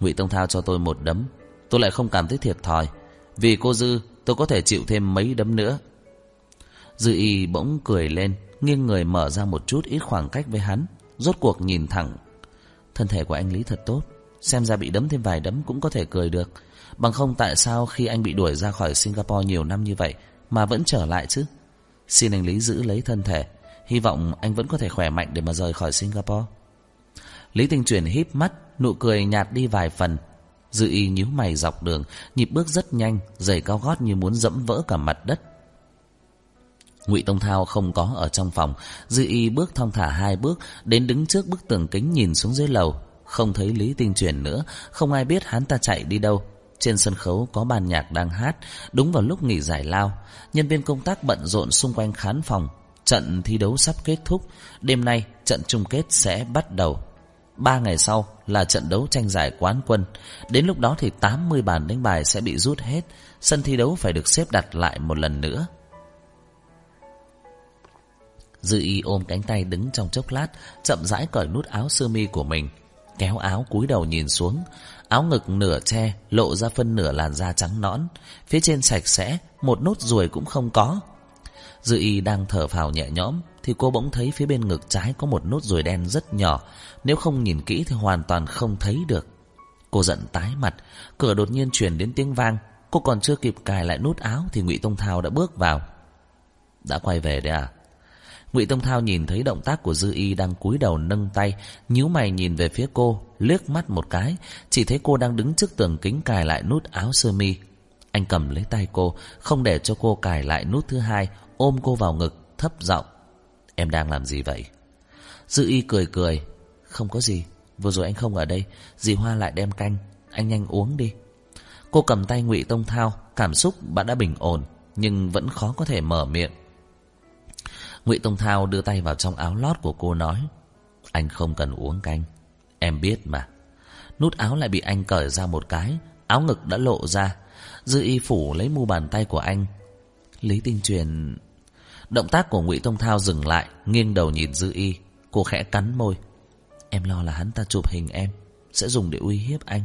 ngụy Tông Thao cho tôi một đấm Tôi lại không cảm thấy thiệt thòi Vì cô Dư tôi có thể chịu thêm mấy đấm nữa Dư y bỗng cười lên Nghiêng người mở ra một chút ít khoảng cách với hắn Rốt cuộc nhìn thẳng. Thân thể của anh Lý thật tốt Xem ra bị đấm thêm vài đấm cũng có thể cười được. Bằng không tại sao khi anh bị đuổi ra khỏi Singapore nhiều năm như vậy Mà vẫn trở lại chứ? Xin anh Lý giữ lấy thân thể Hy vọng anh vẫn có thể khỏe mạnh để mà rời khỏi Singapore. Lý Tinh Truyền híp mắt Nụ cười nhạt đi vài phần. Dư y nhíu mày dọc đường, nhịp bước rất nhanh, giày cao gót như muốn dẫm vỡ cả mặt đất. Ngụy Tông Thao không có ở trong phòng, Dư y bước thong thả hai bước, đến đứng trước bức tường kính nhìn xuống dưới lầu, không thấy Lý Tinh Truyền nữa, không ai biết hắn ta chạy đi đâu. Trên sân khấu có ban nhạc đang hát, đúng vào lúc nghỉ giải lao, nhân viên công tác bận rộn xung quanh khán phòng. Trận thi đấu sắp kết thúc, đêm nay trận chung kết sẽ bắt đầu. Ba ngày sau là trận đấu tranh giải quán quân. Đến lúc đó thì 80 bàn đánh bài sẽ bị rút hết. Sân thi đấu phải được xếp đặt lại một lần nữa. Dư y ôm cánh tay đứng trong chốc lát, chậm rãi cởi nút áo sơ mi của mình. Kéo áo cúi đầu nhìn xuống. Áo ngực nửa che, lộ ra phân nửa làn da trắng nõn. Phía trên sạch sẽ, một nốt ruồi cũng không có. Dư y đang thở phào nhẹ nhõm, thì cô bỗng thấy phía bên ngực trái có một nốt ruồi đen rất nhỏ. Nếu không nhìn kỹ thì hoàn toàn không thấy được. Cô giận tái mặt, cửa đột nhiên truyền đến tiếng vang. Cô còn chưa kịp cài lại nút áo thì Ngụy Tông Thao đã bước vào. Đã quay về đấy à? Ngụy Tông Thao nhìn thấy động tác của Dư Y đang cúi đầu nâng tay, nhíu mày nhìn về phía cô, liếc mắt một cái, chỉ thấy cô đang đứng trước tường kính cài lại nút áo sơ mi. Anh cầm lấy tay cô, không để cho cô cài lại nút thứ hai, ôm cô vào ngực, thấp giọng. Em đang làm gì vậy? Dư y cười cười. Không có gì. Vừa rồi anh không ở đây. Dì Hoa lại đem canh. Anh nhanh uống đi. Cô cầm tay ngụy Tông Thao. Cảm xúc bạn đã bình ổn. Nhưng vẫn khó có thể mở miệng ngụy Tông Thao đưa tay vào trong áo lót của cô nói. Anh không cần uống canh. Em biết mà. Nút áo lại bị anh cởi ra một cái. Áo ngực đã lộ ra. Dư y phủ lấy mu bàn tay của anh. Lý Tinh Truyền Động tác của Ngụy Tông Thao dừng lại, nghiêng đầu nhìn Dư Y, cô khẽ cắn môi. Em lo là hắn ta chụp hình em, sẽ dùng để uy hiếp anh.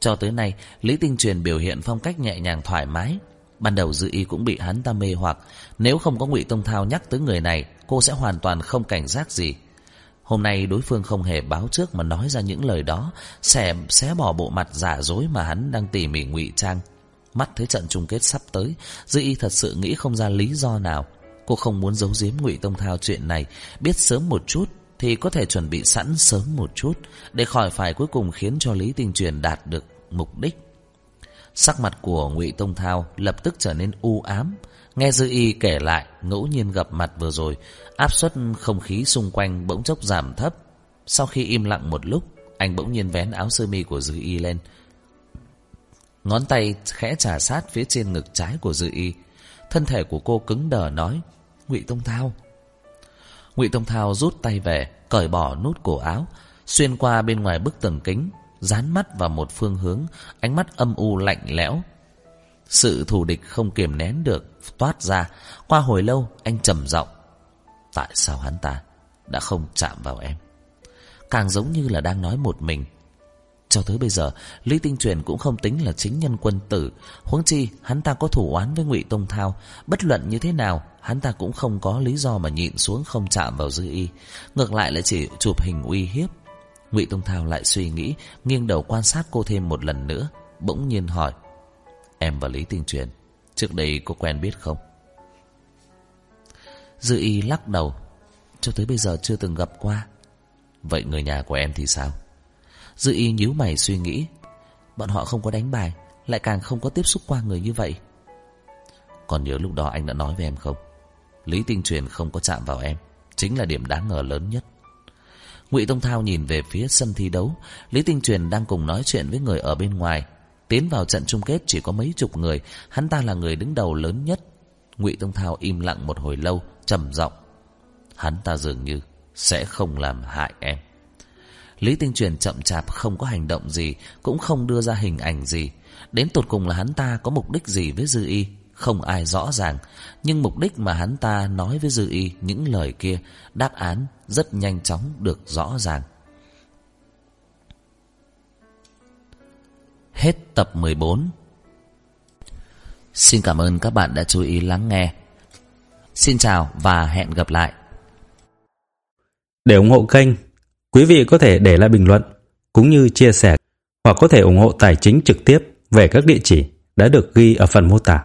Cho tới nay, Lý Tinh Truyền biểu hiện phong cách nhẹ nhàng thoải mái. Ban đầu Dư Y cũng bị hắn ta mê hoặc, nếu không có Ngụy Tông Thao nhắc tới người này, cô sẽ hoàn toàn không cảnh giác gì. Hôm nay đối phương không hề báo trước mà nói ra những lời đó, sẽ xé bỏ bộ mặt giả dối mà hắn đang tỉ mỉ ngụy trang. Mắt thấy trận chung kết sắp tới, Dư Y thật sự nghĩ không ra lý do nào. Cô không muốn giấu giếm Ngụy Tông Thao chuyện này, biết sớm một chút thì có thể chuẩn bị sẵn sớm một chút để khỏi phải cuối cùng khiến cho Lý Tinh Truyền đạt được mục đích. Sắc mặt của Ngụy Tông Thao lập tức trở nên u ám. Nghe Dư Y kể lại ngẫu nhiên gặp mặt vừa rồi, áp suất không khí xung quanh bỗng chốc giảm thấp. Sau khi im lặng một lúc, anh bỗng nhiên vén áo sơ mi của Dư Y lên, Ngón tay khẽ trà sát phía trên ngực trái của Dư Y. Thân thể của cô cứng đờ nói, Ngụy Tông Thao. Ngụy Tông Thao rút tay về, cởi bỏ nút cổ áo, xuyên qua bên ngoài bức tường kính, dán mắt vào một phương hướng, ánh mắt âm u lạnh lẽo. Sự thù địch không kiềm nén được, toát ra. Qua hồi lâu, anh trầm giọng Tại sao hắn ta đã không chạm vào em? Càng giống như là đang nói một mình. Cho tới bây giờ, Lý Tinh Truyền cũng không tính là chính nhân quân tử. Huống chi, hắn ta có thủ oán với ngụy Tông Thao. Bất luận như thế nào, hắn ta cũng không có lý do mà nhịn xuống không chạm vào dư y. Ngược lại là chỉ chụp hình uy hiếp ngụy Tông Thao lại suy nghĩ, nghiêng đầu quan sát cô thêm một lần nữa. Bỗng nhiên hỏi, em và Lý Tinh Truyền, trước đây có quen biết không? Dư y lắc đầu, cho tới bây giờ chưa từng gặp qua. Vậy người nhà của em thì sao? Dư y nhíu mày suy nghĩ Bọn họ không có đánh bài Lại càng không có tiếp xúc qua người như vậy Còn nhớ lúc đó anh đã nói với em không Lý Tinh Truyền không có chạm vào em Chính là điểm đáng ngờ lớn nhất Ngụy Tông Thao nhìn về phía sân thi đấu. Lý Tinh Truyền đang cùng nói chuyện với người ở bên ngoài. Tiến vào trận chung kết chỉ có mấy chục người. Hắn ta là người đứng đầu lớn nhất. Ngụy Tông Thao im lặng một hồi lâu trầm giọng. Hắn ta dường như sẽ không làm hại em. Lý Tinh Truyền chậm chạp không có hành động gì, cũng không đưa ra hình ảnh gì. Đến tột cùng là hắn ta có mục đích gì với Dư Y, không ai rõ ràng. Nhưng mục đích mà hắn ta nói với Dư Y những lời kia, đáp án rất nhanh chóng được rõ ràng. Hết tập 14 Xin cảm ơn các bạn đã chú ý lắng nghe. Xin chào và hẹn gặp lại. Để ủng hộ kênh Quý vị có thể để lại bình luận cũng như chia sẻ hoặc có thể ủng hộ tài chính trực tiếp về các địa chỉ đã được ghi ở phần mô tả.